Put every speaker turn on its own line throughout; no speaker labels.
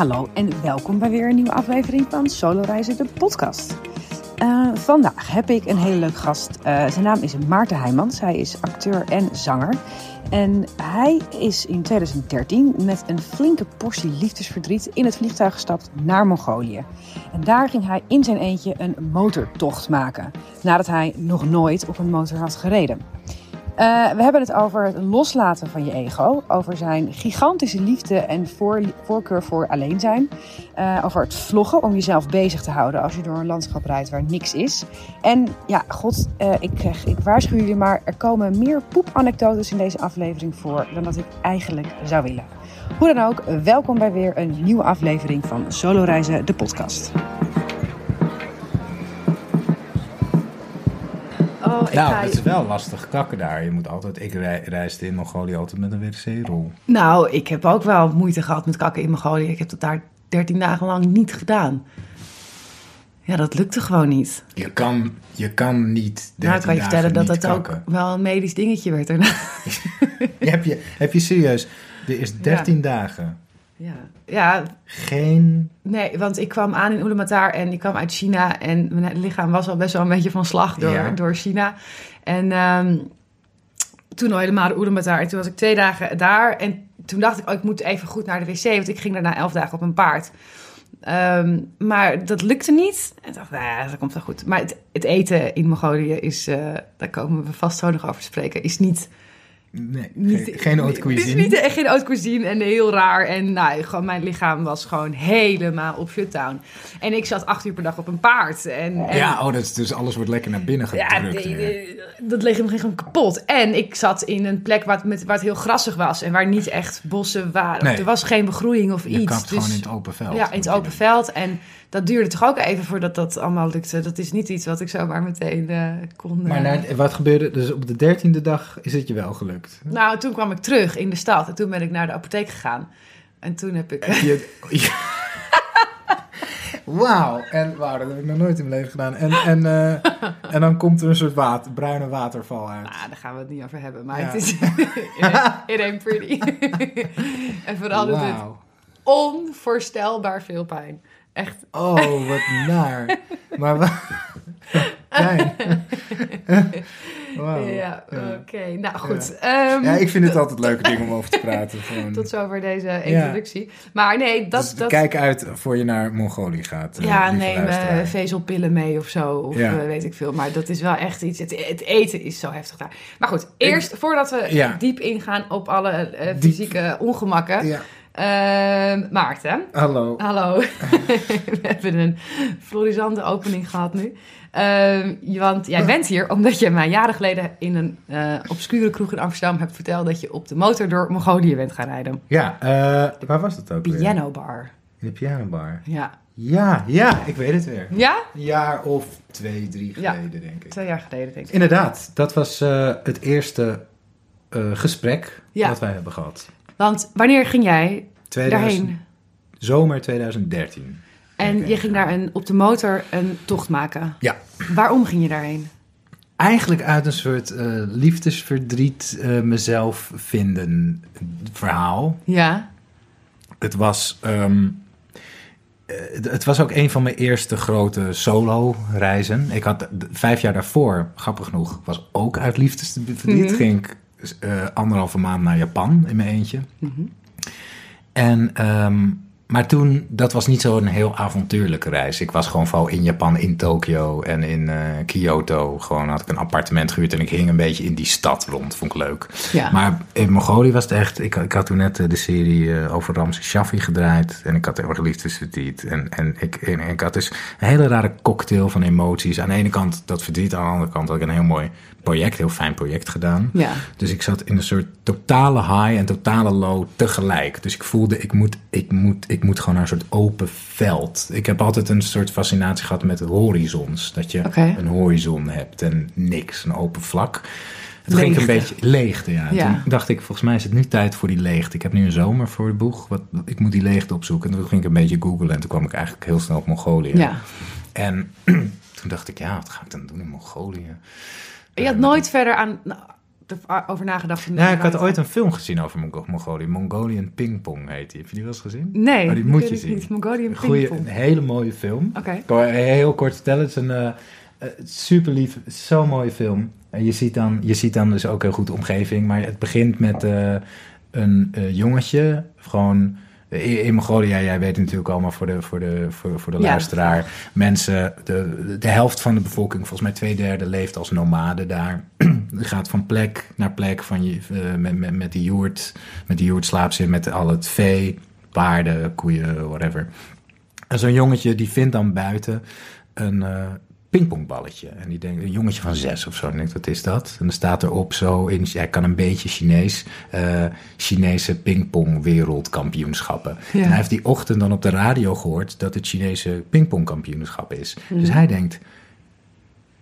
Hallo en welkom bij weer een nieuwe aflevering van Solo Reizen, de podcast. Uh, vandaag heb ik een hele leuke gast. Uh, zijn naam is Maarten Heijmans. Hij is acteur en zanger. En hij is in 2013 met een flinke portie liefdesverdriet in het vliegtuig gestapt naar Mongolië. En daar ging hij in zijn eentje een motortocht maken, nadat hij nog nooit op een motor had gereden. Uh, we hebben het over het loslaten van je ego, over zijn gigantische liefde en voor, voorkeur voor alleen zijn, uh, over het vloggen om jezelf bezig te houden als je door een landschap rijdt waar niks is. En ja, god, uh, ik, ik waarschuw jullie maar, er komen meer poepanekdotes in deze aflevering voor dan dat ik eigenlijk zou willen. Hoe dan ook, welkom bij weer een nieuwe aflevering van Solo Reizen, de podcast.
Oh, nou, het is wel lastig kakken daar. Je moet altijd, ik reisde in Mongolië altijd met een wc-rol.
Nou, ik heb ook wel moeite gehad met kakken in Mongolië. Ik heb dat daar 13 dagen lang niet gedaan. Ja, dat lukte gewoon niet.
Je kan, je kan niet.
Nou, ik kan je vertellen dat het ook wel een medisch dingetje werd erna.
heb, je, heb je serieus? Er is 13 ja. dagen.
Ja. ja.
Geen.
Nee, want ik kwam aan in Ulaanbaatar en ik kwam uit China. En mijn lichaam was al best wel een beetje van slag door, ja. door China. En um, toen al helemaal de Ulaanbaatar. En toen was ik twee dagen daar. En toen dacht ik, oh, ik moet even goed naar de wc. Want ik ging daarna elf dagen op een paard. Um, maar dat lukte niet. En ik dacht, nou ja, dat komt wel goed. Maar het, het eten in Mongolië is, uh, daar komen we vast zo nog over te spreken, is niet
Nee, niet, geen haute cuisine.
Het is niet, geen haute cuisine en heel raar. En nou, gewoon, mijn lichaam was gewoon helemaal op shutdown. En ik zat acht uur per dag op een paard. En, en
ja, oh, dat is, dus alles wordt lekker naar binnen gedrukt. Ja,
dat lichaam ging gewoon kapot. En ik zat in een plek waar het, met, waar het heel grassig was. En waar niet echt bossen waren. Nee. Er was geen begroeiing of
Je
iets.
Je dus, gewoon in het open veld.
Ja, in het open veld. En dat duurde toch ook even voordat dat allemaal lukte. Dat is niet iets wat ik zomaar meteen uh, kon...
Maar naar, wat gebeurde? Dus op de dertiende dag is het je wel gelukt?
Nou, toen kwam ik terug in de stad. En toen ben ik naar de apotheek gegaan. En toen heb ik... Je,
Wauw, en wauw, dat heb ik nog nooit in mijn leven gedaan. En, en, uh, en dan komt er een soort water, bruine waterval uit.
Nou, daar gaan we het niet over hebben, maar ja. het is... it ain't pretty. en vooral wow. het onvoorstelbaar veel pijn. Echt.
Oh, wat naar. maar. Pijn.
wow. Ja, oké. Okay. Nou goed. Ja. Um,
ja. ik vind het altijd leuke dingen om over te praten.
Gewoon. Tot zover deze introductie. Ja. Maar nee, dat,
dus
dat...
Kijk uit voor je naar Mongolië gaat.
Ja, neem uh, vezelpillen mee of zo. Of uh, weet ik veel. Maar dat is wel echt iets... Het, het, eten is zo heftig daar. Maar goed, eerst ik, voordat we diep ingaan op alle uh, fysieke diep. ongemakken... Uh, Maarten.
Hallo.
Hallo. We hebben een florisante opening gehad nu. Uh, want jij bent hier omdat je mij jaren geleden in een uh, obscure kroeg in Amsterdam hebt verteld dat je op de motor door Mongolië bent gaan rijden.
Ja, uh, waar was dat ook?
Piano bar.
In de piano bar.
Ja.
Ja, ja, ik weet het weer.
Ja?
Een jaar of twee, drie geleden,
ja,
denk ik.
Twee jaar geleden, denk ik.
Inderdaad, dat was uh, het eerste gesprek ja. dat wij hebben gehad.
Want wanneer ging jij 2000, daarheen?
Zomer 2013.
En je ging daar een, op de motor een tocht maken?
Ja.
Waarom ging je daarheen?
Eigenlijk uit een soort uh, liefdesverdriet uh, mezelf vinden verhaal.
Ja.
Het was, um, het was ook een van mijn eerste grote solo reizen. Ik had vijf jaar daarvoor, grappig genoeg, was ook uit liefdesverdriet. Mm -hmm. Ging ik uh, anderhalve maand naar Japan in mijn eentje. Mm -hmm. En, um, maar toen, dat was niet zo'n heel avontuurlijke reis. Ik was gewoon vooral in Japan, in Tokio en in uh, Kyoto. Gewoon had ik een appartement gehuurd en ik hing een beetje in die stad rond. Vond ik leuk.
Ja.
Maar in Mongolië was het echt... Ik, ik had toen net de serie over Ramses Shaffi gedraaid. En ik had heel erg liefdesverdriet. En, en, ik, en ik had dus een hele rare cocktail van emoties. Aan de ene kant dat verdriet, aan de andere kant had ik een heel mooi project, heel fijn project gedaan.
Ja.
Dus ik zat in een soort totale high en totale low tegelijk. Dus ik voelde, ik moet, ik moet, ik moet gewoon naar een soort open veld. Ik heb altijd een soort fascinatie gehad met horizons. Dat je
okay.
een horizon hebt en niks, een open vlak. Het ging een beetje leegte, ja.
ja.
Toen dacht ik, volgens mij is het nu tijd voor die leegte. Ik heb nu een zomer voor het boeg. Wat, ik moet die leegte opzoeken. En toen ging ik een beetje googlen en toen kwam ik eigenlijk heel snel op Mongolië.
Ja.
En toen dacht ik, ja, wat ga ik dan doen in Mongolië?
Je had nooit verder aan... Nou, over nagedacht.
Ja, ik had ooit een film gezien over Mongo- Mongolië. Mongolian Pingpong heet die. Heb je die wel eens gezien?
Nee,
Oh, die moet je zien.
Niet. Mongolian
goeie,
Pingpong.
een hele mooie film.
Oké.
Ik heel kort vertellen. Het is een eh, super lief, zo'n mooie film. En je ziet, dan, je ziet dan dus ook heel goed de omgeving. Maar het begint met eh, een eh, jongetje. Gewoon in Mongolië, jij weet natuurlijk allemaal voor de, voor de, voor, voor de
Ja.
luisteraar. Mensen, de, de helft van de bevolking, volgens mij twee derde, leeft als nomade daar. Gaat van plek naar plek van je, eh, met, met, met die joert. Met die joert slaapt ze met al het vee, paarden, koeien, whatever. En zo'n jongetje die vindt dan buiten een eh, pingpongballetje. En die denkt, een jongetje van zes of zo. En denkt, wat is dat? En dan staat erop zo, in, hij kan een beetje Chinees, eh, Chinese pingpongwereldkampioenschappen.
Ja.
En hij heeft die ochtend dan op de radio gehoord dat het Chinese pingpongkampioenschap is. Dus
Mhm.
hij denkt,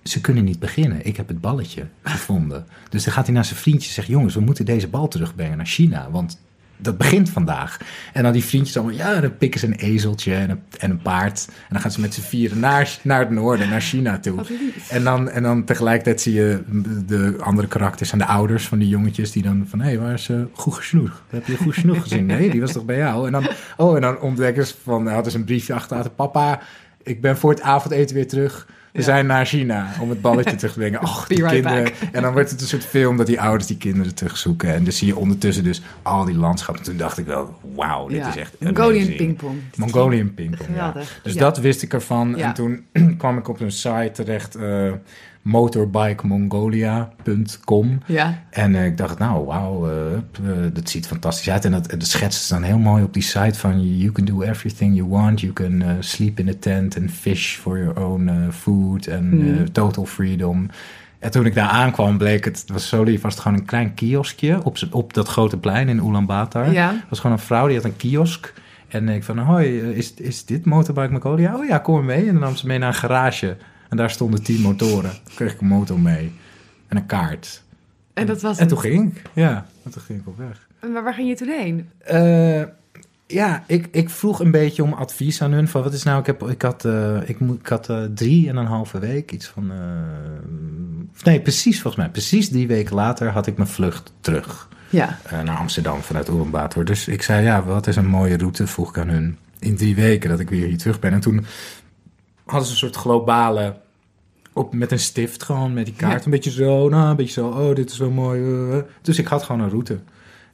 ze kunnen niet beginnen. Ik heb het balletje gevonden. Dus dan gaat hij naar zijn vriendjes en zegt: Jongens, we moeten deze bal terugbrengen naar China. Want dat begint vandaag. En dan die vriendjes allemaal: Ja, dan pikken ze een ezeltje en een, en een paard. En dan gaan ze met z'n vieren naar, naar het noorden, naar China toe. En dan, en dan tegelijkertijd zie je de andere karakters en de ouders van die jongetjes die dan van... hé, hey, waar is uh, goed gesnoeg? Heb je goed gesnoeg gezien? Nee, die was toch bij jou? En dan, oh, en dan ontdekken ze van... hadden ze een briefje achterlaten. Papa, ik ben voor het avondeten weer terug. We zijn naar China om het balletje terug te brengen.
Be
die
right
kinderen.
back.
En dan wordt het een soort film dat die ouders die kinderen terugzoeken. En dan zie je ondertussen dus al die landschappen. Toen dacht ik wel, wauw, dit is echt
Mongolian. Pingpong.
Mongolian Pingpong, ja. Dus dat wist ik ervan. En toen kwam ik op een site terecht, eh motorbikemongolia.com.
Ja.
En eh, ik dacht, nou, wauw, eh, eh, dat ziet fantastisch uit. En dat, dat schetst ze dan heel mooi op die site van... you can do everything you want. You can sleep in a tent and fish for your own food. En
Hmm.
total freedom. En toen ik daar aankwam, bleek het... het was zo lief, was het gewoon een klein kioskje... op, op dat grote plein in Ulaanbaatar.
Ja.
Het was gewoon een vrouw, die had een kiosk... En ik van, hoi, is, is dit Motorbike Mongolia? Oh ja, kom mee. En dan nam ze mee naar een garage. En daar stonden tien motoren. Toen kreeg ik een motor mee. En een kaart.
En dat was
En
het.
toen ging ik. Ja, en toen ging ik op weg.
Maar waar ging je toen heen?
Eh, ja, ik, ik vroeg een beetje om advies aan hun. Van wat is nou, ik, heb, ik had, eh, ik ik had eh, drie en een halve week. Iets van. nee, precies volgens mij. Precies drie weken later had ik mijn vlucht terug
Ja.
naar Amsterdam vanuit Ulaanbaatar. Dus ik zei, ja, wat is een mooie route? Vroeg ik aan hun. In drie weken dat ik weer hier terug ben. En toen hadden ze een soort globale. Op, met een stift gewoon, met die kaart.
Ja.
Een beetje zo, nou, een beetje zo. Oh, dit is wel mooi. eh, eh. Dus ik had gewoon een route.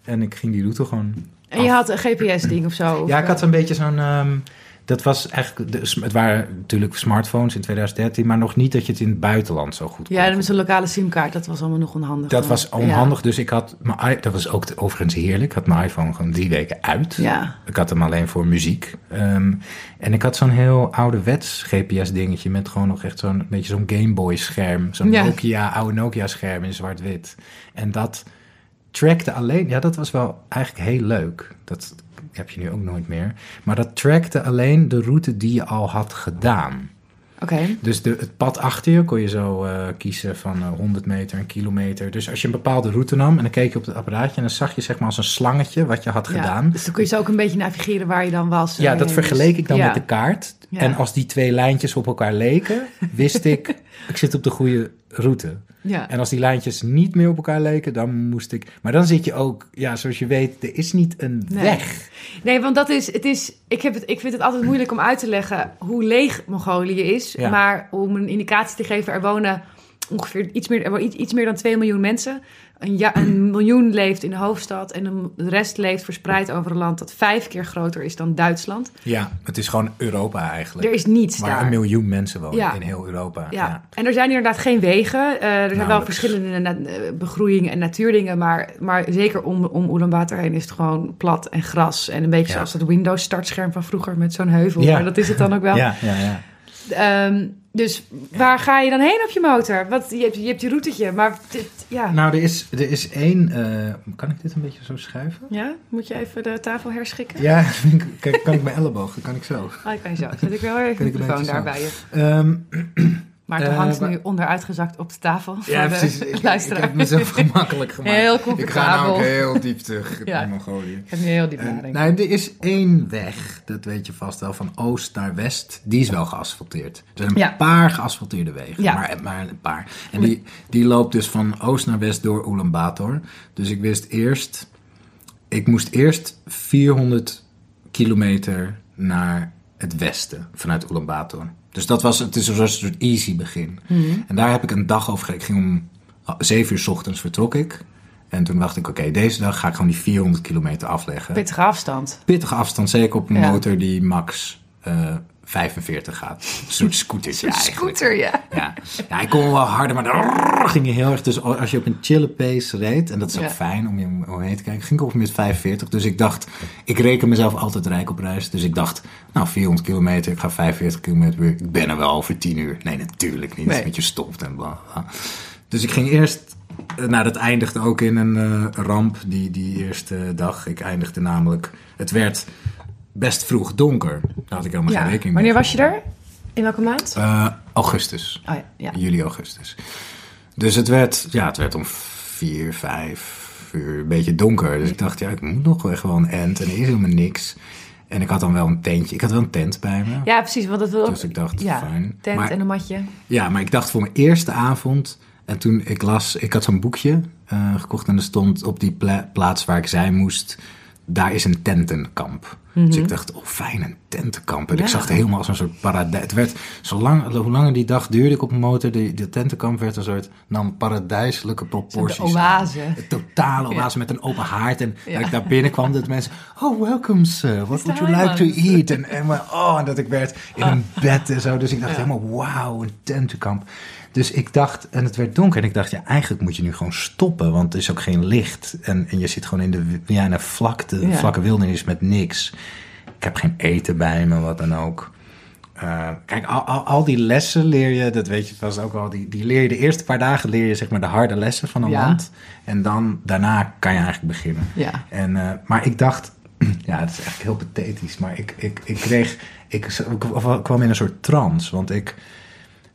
En ik ging die route gewoon
En je had een GPS-ding of zo? of,
ja, ik
eh,
had een beetje zo'n. ehm, dat was eigenlijk. De, het waren natuurlijk smartphones in 2013, maar nog niet dat je het in het buitenland zo goed kon.
Ja, met zo'n lokale simkaart, dat was allemaal nog onhandig.
dat was onhandig, dus ik had. Mijn, dat was ook overigens heerlijk. Ik had mijn iPhone gewoon drie weken uit.
Ja.
Ik had hem alleen voor muziek. Ehm, en ik had zo'n heel ouderwets GPS-dingetje met gewoon nog echt zo'n beetje zo'n Game Boy-scherm. Zo'n
Ja.
Nokia, oude Nokia-scherm in zwart-wit. En dat trackte alleen... Ja, dat was wel eigenlijk heel leuk. Dat heb je nu ook nooit meer. Maar dat trackte alleen de route die je al had gedaan.
Oké.
Dus de, het pad achter je kon je zo eh, kiezen van eh, 100 meter, een kilometer. Dus als je een bepaalde route nam en dan keek je op het apparaatje... en dan zag je zeg maar als een slangetje wat je had
Ja.
gedaan.
Dus dan kun je zo ook een beetje navigeren waar je dan was.
Ja,
en
dat
je
vergeleek ik dan
Ja.
met de kaart.
Ja.
En als die twee lijntjes op elkaar leken, wist ik, ik zit op de goede route.
Ja.
En als die lijntjes niet meer op elkaar leken, dan moest ik... Maar dan zit je ook, ja, zoals je weet, er is niet een
Nee.
weg.
Nee, want dat is, het is ik, heb het, ik vind het altijd moeilijk om uit te leggen hoe leeg Mongolië is.
Ja.
Maar om een indicatie te geven, er wonen ongeveer iets meer, er iets, meer dan 2 miljoen mensen. Een, ja, een miljoen leeft in de hoofdstad en de rest leeft verspreid over een land dat vijf keer groter is dan Duitsland.
Ja, het is gewoon Europa eigenlijk.
Er is niets
waar
daar.
een miljoen mensen wonen
Ja.
in heel Europa.
Ja. en er zijn inderdaad geen wegen. Eh, er zijn wel
Nauwelijks.
verschillende eh, begroeiingen en natuurdingen, maar, maar zeker om, om Ulaanbaatar heen is het gewoon plat en gras. En een beetje
Ja.
zoals het Windows startscherm van vroeger met zo'n heuvel.
Ja.
Maar dat is het dan ook wel.
Ja, ja, ja.
Ehm, dus waar ga je dan heen op je motor? Want je hebt je, hebt je routetje, maar dit, ja.
Nou, er is, er is één... eh, kan ik dit een beetje zo schuiven?
ja, moet je even de tafel herschikken?
Ja, kijk, kan ik mijn elleboog, dat kan ik zo.
Ah, kan je zo. Zet ik wel even
Kan
de microfoon
beetje
daar
zo?
bij je.
Ehm,
Maar het
Eh,
hangt
maar-
nu onderuitgezakt op de tafel.
Ja, precies. Ik, ik heb mezelf gemakkelijk gemaakt.
Heel
ik ga
comfortabel.
namelijk heel diep terug
Ja.
in Mongolië.
Ik heb nu heel diep
Eh,
nadenken.
nou, er is één weg, dat weet je vast wel, van oost naar west. Die is wel geasfalteerd. Er zijn een paar geasfalteerde wegen,
Ja.
maar, maar een paar. En die, die loopt dus van oost naar west door Ulaanbaatar. Dus ik wist eerst, ik moest eerst 400 kilometer naar het westen vanuit Ulaanbaatar. Dus dat was, het is een soort easy begin. En daar heb ik een dag over. ge- Ik ging om 7 uur 's ochtends vertrok ik. En toen dacht ik, oké, deze dag ga ik gewoon die 400 kilometer afleggen
Pittige afstand.
pittige afstand, zeker op een
Ja.
motor die max eh 45 gaat. Een soort scootertje eigenlijk.
Scooter, ja.
Ja. ja, ik kon wel harder, maar dan ging je heel erg. Dus als je op een chille pace reed, en dat is ook
Ja.
fijn om je omheen te kijken, ging ik op met 45. Dus ik dacht, ik reken mezelf altijd rijk op reis. Dus ik dacht, nou 400 kilometer, ik ga 45 kilometer weer. Ik ben er wel over 10 uur. Nee, natuurlijk niet.
Nee.
Want je stopt en bla bla. Dus ik ging eerst, eh, nou dat eindigde ook in een eh, ramp die, die eerste dag. Ik eindigde namelijk, het werd best vroeg donker. Daar had ik helemaal geen
ja.
rekening
Wanneer
mee
was je er? In welke maand?
eh, augustus.
Oh ja.
Juli, augustus. Dus het werd, ja, het werd om vier, vijf uur een beetje donker. Dus ik dacht, ja, ik moet nog wel een end. En er is helemaal niks. En ik had dan wel een tentje. Ik had wel een tent bij me.
Ja, precies. Want dat wil.
Dus ik dacht,
ja,
fijn.
tent
Maar-
en een matje.
Ja, maar ik dacht voor mijn eerste avond. En toen ik las, ik had zo'n boekje eh, gekocht en er stond op die pla- plaats waar ik zijn moest, daar is een tentenkamp. Dus ik dacht, oh fijn, een tentenkamp. En
Ja.
ik zag het helemaal als een soort paradijs. Het werd, zolang, hoe langer die dag duurde ik op een motor, de, de tentenkamp werd een soort, nam paradijselijke
De
proporties.
oase.
Een totale oase met een open haard. En
Ja.
dat ik daar binnenkwam, dat mensen... Oh, welcome sir. What would you like to
Hyman."
eat? En, en, oh, en dat ik werd in
Ah.
een bed en zo. Dus ik dacht helemaal, wauw, een tentenkamp. Dus ik dacht, en het werd donker. En ik dacht, ja, eigenlijk moet je nu gewoon stoppen. Want er is ook geen licht. En, en je zit gewoon in de ja, in een vlakte,
Ja.
vlakke wildernis met niks. Ik heb geen eten bij me, wat dan ook. Eh, kijk, al, al, al die lessen leer je, dat weet je vast ook wel, die, die leer je de eerste paar dagen leer je zeg maar de harde lessen van een
Ja.
land. En dan, daarna kan je eigenlijk beginnen.
Ja.
En, eh, maar ik dacht, ja, dat is eigenlijk heel pathetisch, maar ik, ik, ik kreeg, ik, ik kwam in een soort trance, want ik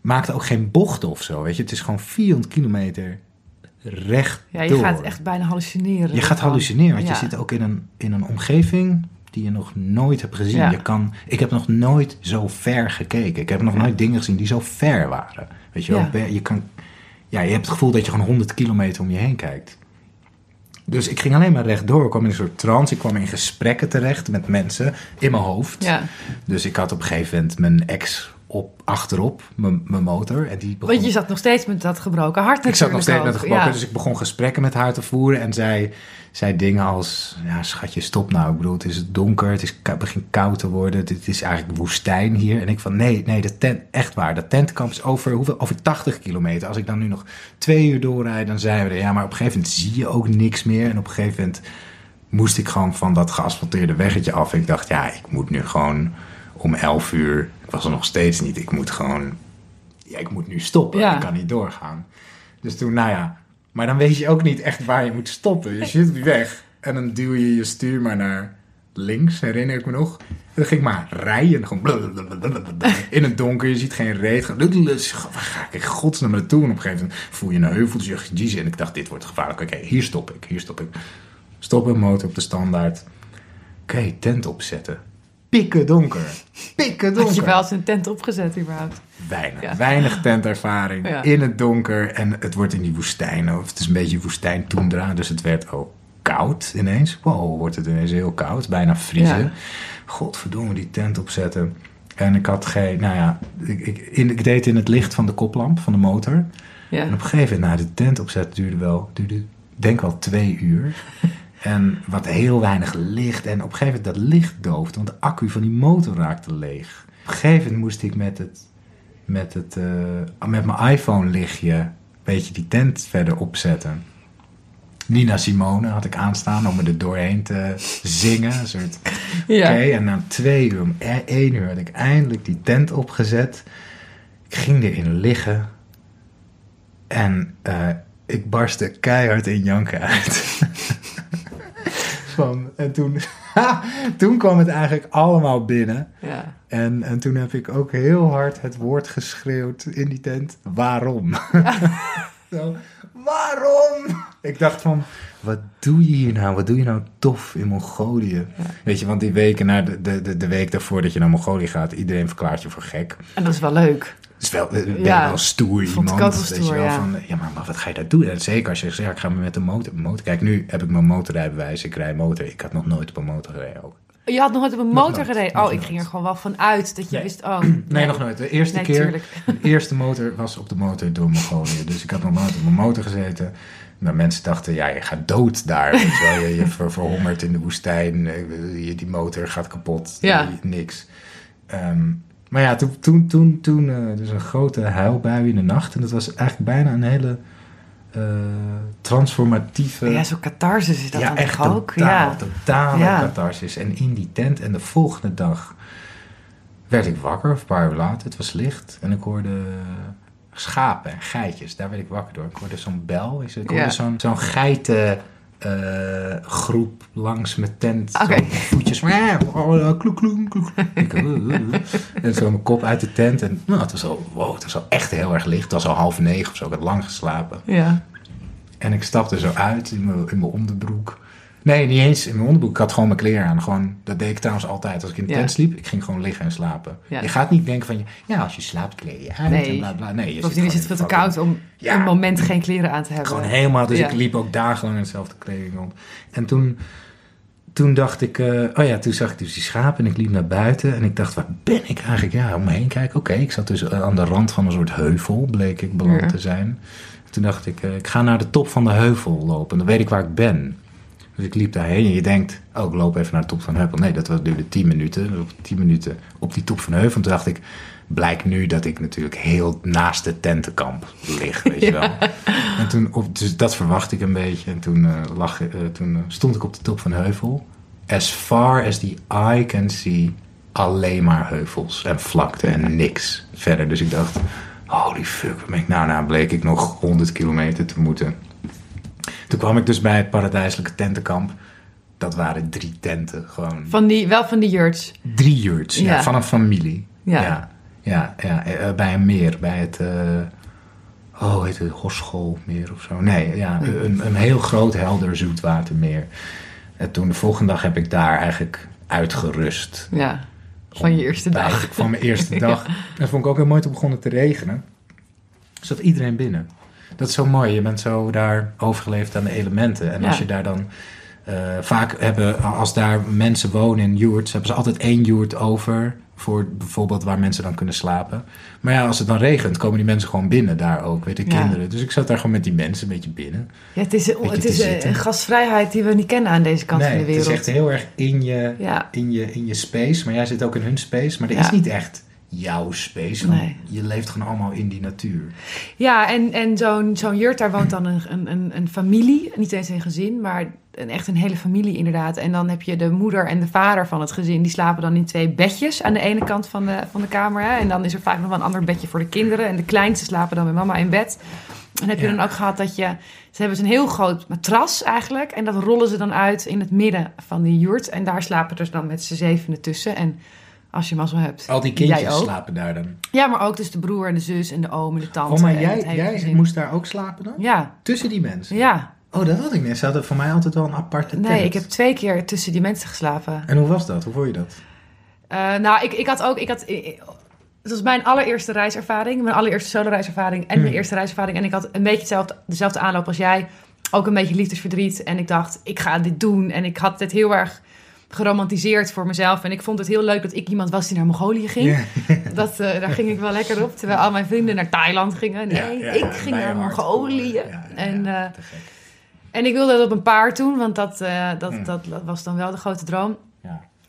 maakte ook geen bochten of zo, weet je. Het is gewoon 400 kilometer recht
Ja, je gaat echt bijna hallucineren.
Je gaat hallucineren, want
Ja.
je zit ook in een, in een omgeving die je nog nooit hebt gezien.
Ja.
Je kan, ik heb nog nooit zo ver gekeken. Ik heb nog
Ja.
nooit dingen gezien die zo ver waren. Weet je wel, je, kan, ja, je hebt het gevoel dat je gewoon 100 kilometer om je heen kijkt. Dus ik ging alleen maar rechtdoor. Ik kwam in een soort trance. Ik kwam in gesprekken terecht met mensen in mijn hoofd.
Ja,
Dus ik had op een gegeven moment mijn ex op, achterop, mijn, motor. En die begon...
want je zat nog steeds met dat gebroken hart
Ik zat nog steeds met het gebroken,
Ja.
dus ik begon gesprekken met haar te voeren. En zij zei dingen als, ja schatje, stop nou. Ik bedoel, het is donker, het is, het begint koud te worden. Dit is eigenlijk woestijn hier. En ik van, nee, nee, de tent, echt waar. Dat tentkamp is over, hoeveel, over 80 kilometer. Als ik dan nu nog twee uur doorrijd, dan zijn we er. Ja, maar op een gegeven moment zie je ook niks meer. En op een gegeven moment moest ik gewoon van dat geasfalteerde weggetje af. Ik dacht, ja, ik moet nu gewoon om 11 uur. Ik was er nog steeds niet. Ik moet gewoon, ja, ik moet nu stoppen.
Ja.
Ik kan niet doorgaan. Dus toen, nou ja. Maar dan weet je ook niet echt waar je moet stoppen. Je zit weer weg. En dan duw je je stuur maar naar links, herinner ik me nog. En dan ging ik maar rijden. Gewoon in het donker. Je ziet geen reet. Waar ga ik in godsnaam naartoe? En op een gegeven moment voel je een heuvel. Dus jezus. En ik dacht, dit wordt gevaarlijk. Oké, hier stop ik. Hier stop ik. Stoppen, motor op de standaard. Oké, tent opzetten. Pikken donker. Pikken donker.
Had je wel eens een tent opgezet überhaupt?
Weinig,
Ja.
weinig tentervaring.
Ja.
In het donker. En het wordt in die woestijn. Of het is een beetje woestijn toendra. Dus het werd ook koud ineens. Wow, wordt het ineens heel koud. Bijna vriezen.
Ja.
Godverdomme, die tent opzetten. En ik had geen... Nou ja, ik, ik, in, ik deed in het licht van de koplamp van de motor. En op een gegeven moment, nou, de tent opzetten duurde wel... Duurde, denk wel twee uur. En wat heel weinig licht. En op een gegeven moment dat licht doofde. Want de accu van die motor raakte leeg. Op een gegeven moment moest ik met het met, het, eh, met mijn iPhone lichtje een beetje die tent verder opzetten. Nina Simone had ik aanstaan om me er doorheen te zingen. Een soort,
Ja.
Oké, en na twee uur, om e- één uur had ik eindelijk die tent opgezet. Ik ging erin liggen. En eh, ik barstte keihard in janken uit. Van, en toen toen kwam het eigenlijk allemaal binnen.
Ja.
En, en toen heb ik ook heel hard het woord geschreeuwd in die tent. Waarom? Zo, waarom? Ik dacht van, wat doe je hier nou? Wat doe je nou tof in Mongolië? Weet je, want die weken na de, de, de, de week daarvoor dat je naar Mongolië gaat, iedereen verklaart je voor gek.
En dat is wel leuk.
Het is wel, ben
Ja,
wel stoer
ik
iemand. weet je wel,
ja.
van, ja, maar, maar wat ga je daar doen? En zeker als je zegt, ja, ik ga met de motor, motor. Kijk, nu heb ik mijn motorrijbewijs, ik rij motor. Ik had nog nooit op een motor gereden ook.
Je had nog nooit op een motor
nooit,
gereden. Oh, ik
nooit.
ging er gewoon wel van uit dat je
Nee.
wist, oh.
Nee, nog nooit. De eerste
Nee,
keer,
tuurlijk.
de eerste motor was op de motor door Mongolië. Dus ik had nog nooit op mijn motor gezeten. Maar mensen dachten, ja, je gaat dood daar. Weet je, wel. je, je ver- verhongert in de woestijn. eh, je- Die motor gaat kapot.
Ja.
Niks. Ehm, maar ja, toen, toen, toen, toen dus een grote huilbui in de nacht. En dat was eigenlijk bijna een hele eh, transformatieve...
Ja, zo'n catharsis is dat
ja,
dan
echt
ook?
totaal,
ja.
totale
Ja.
catharsis. En in die tent en de volgende dag werd ik wakker, of een paar uur later. Het was licht en ik hoorde schapen en geitjes. Daar werd ik wakker door. Ik hoorde zo'n bel. Ik hoorde
Ja.
zo'n zo'n geiten... eh, groep langs mijn tent. Zo voetjes. Kloek, kloek, kloek, kloek. Eh, eh. En zo mijn kop uit de tent. En nou, het was al, wow, het was al echt heel erg licht. Het was al half negen of zo. Ik had lang geslapen.
Ja.
En ik stapte zo uit in mijn, in mijn onderbroek. Nee, niet eens in mijn onderbroek. Ik had gewoon mijn kleren aan. Gewoon, dat deed ik trouwens altijd. Als ik in de
Ja.
tent sliep, ik ging gewoon liggen en slapen.
Ja.
Je gaat niet denken van, ja, als je slaapt kleed je uit
Nee.
en bla bla. Nee, je
Bovendien is het veel te koud om
Ja.
een moment geen kleren aan te hebben.
Gewoon helemaal. Dus ik liep ook dagenlang in dezelfde kleding rond. En toen, toen dacht ik, eh, oh ja, toen zag ik dus die schapen en ik liep naar buiten. En ik dacht, waar ben ik eigenlijk? Ja, om me heen kijken. Oké, ik zat dus eh, aan de rand van een soort heuvel, bleek ik beland te zijn. Toen dacht ik, eh, ik ga naar de top van de heuvel lopen. Dan weet ik waar ik ben. Dus ik liep daarheen en je denkt, oh, ik loop even naar de top van heuvel. Nee, dat was- duurde 10 minuten. Op 10 minuten op die top van de heuvel. En toen dacht ik, blijkt nu dat ik natuurlijk heel naast het tentenkamp lig, weet je wel. En toen, op, dus dat verwachtte ik een beetje. En toen, eh, lag, eh, toen eh, stond ik op de top van de heuvel. As far as the eye can see, alleen maar heuvels en vlakte en niks verder. Dus ik dacht, holy fuck, wat ben ik nou? Nou bleek ik nog 100 kilometer te moeten. Toen kwam ik dus bij het paradijselijke tentenkamp. Dat waren drie tenten, gewoon.
Van die, wel van die yurts.
Drie yurts, ja,
Ja.
van een familie.
Ja.
ja, ja, ja, eh, bij een meer, bij het, eh oh, hoe heet het, Horschoolmeer of zo. Nee, ja, een, een heel groot, helder zoetwatermeer. En toen de volgende dag heb ik daar eigenlijk uitgerust.
Ja. Van je eerste dag.
Eigenlijk Van mijn eerste dag. En vond ik ook heel mooi, toen begon het te regenen. Zat iedereen binnen. Dat is zo mooi. Je bent zo daar overgeleefd aan de elementen. En
Ja.
als je daar dan... eh, vaak hebben, als daar mensen wonen in yurts... hebben ze altijd één yurt over... voor bijvoorbeeld waar mensen dan kunnen slapen. Maar ja, als het dan regent, komen die mensen gewoon binnen daar ook. Weet je,
Ja.
kinderen. Dus ik zat daar gewoon met die mensen een beetje binnen.
Ja, het is, het is een,
zitten.
een gastvrijheid die we niet kennen aan deze kant
nee,
van de wereld.
het is echt heel erg in je,
Ja.
in, je, in je space. Maar jij zit ook in hun space. Maar er is niet echt jouw space.
Nee.
je leeft gewoon allemaal in die natuur.
Ja, en, en zo'n zo'n yurt, daar woont dan een, een, een, een familie. Niet eens een gezin, maar een, echt een hele familie inderdaad. En dan heb je de moeder en de vader van het gezin. Die slapen dan in twee bedjes aan de ene kant van de, van de kamer. Hè. En dan is er vaak nog wel een ander bedje voor de kinderen. En de kleinste slapen dan met mama in bed. En heb je
Ja.
dan ook gehad dat je... Ze hebben zo'n heel groot matras eigenlijk. En dat rollen ze dan uit in het midden van die yurt. En daar slapen dus dan met z'n zevenen tussen. En als je mazzel hebt,
Al die kindjes
jij ook.
slapen daar dan.
Ja, maar ook dus de broer en de zus en de oom en de tante.
Oh, maar jij, jij moest daar ook slapen dan?
Ja,
Tussen die mensen?
ja.
Oh, dat had ik niet. Ze hadden voor mij altijd wel een aparte tent.
Nee, ik heb twee keer tussen die mensen geslapen.
En hoe was dat? Hoe vond je dat?
Eh, nou, ik, ik had ook... Ik had, het was mijn allereerste reiservaring. Mijn allereerste solo-reiservaring en mijn
Hmm.
eerste reiservaring. En ik had een beetje hetzelfde, dezelfde aanloop als jij. Ook een beetje liefdesverdriet. En ik dacht, ik ga dit doen. En ik had het heel erg geromantiseerd voor mezelf. En ik vond het heel leuk dat ik iemand was die naar Mongolië ging. Dat, eh, daar ging ik wel lekker op. Terwijl al mijn vrienden naar Thailand gingen. Nee,
Ja, ja,
ik ging naar. Mongolië.
Ja,
en, en ik wilde dat op een paard doen, want dat, eh, dat,
Hmm.
dat was dan wel de grote droom.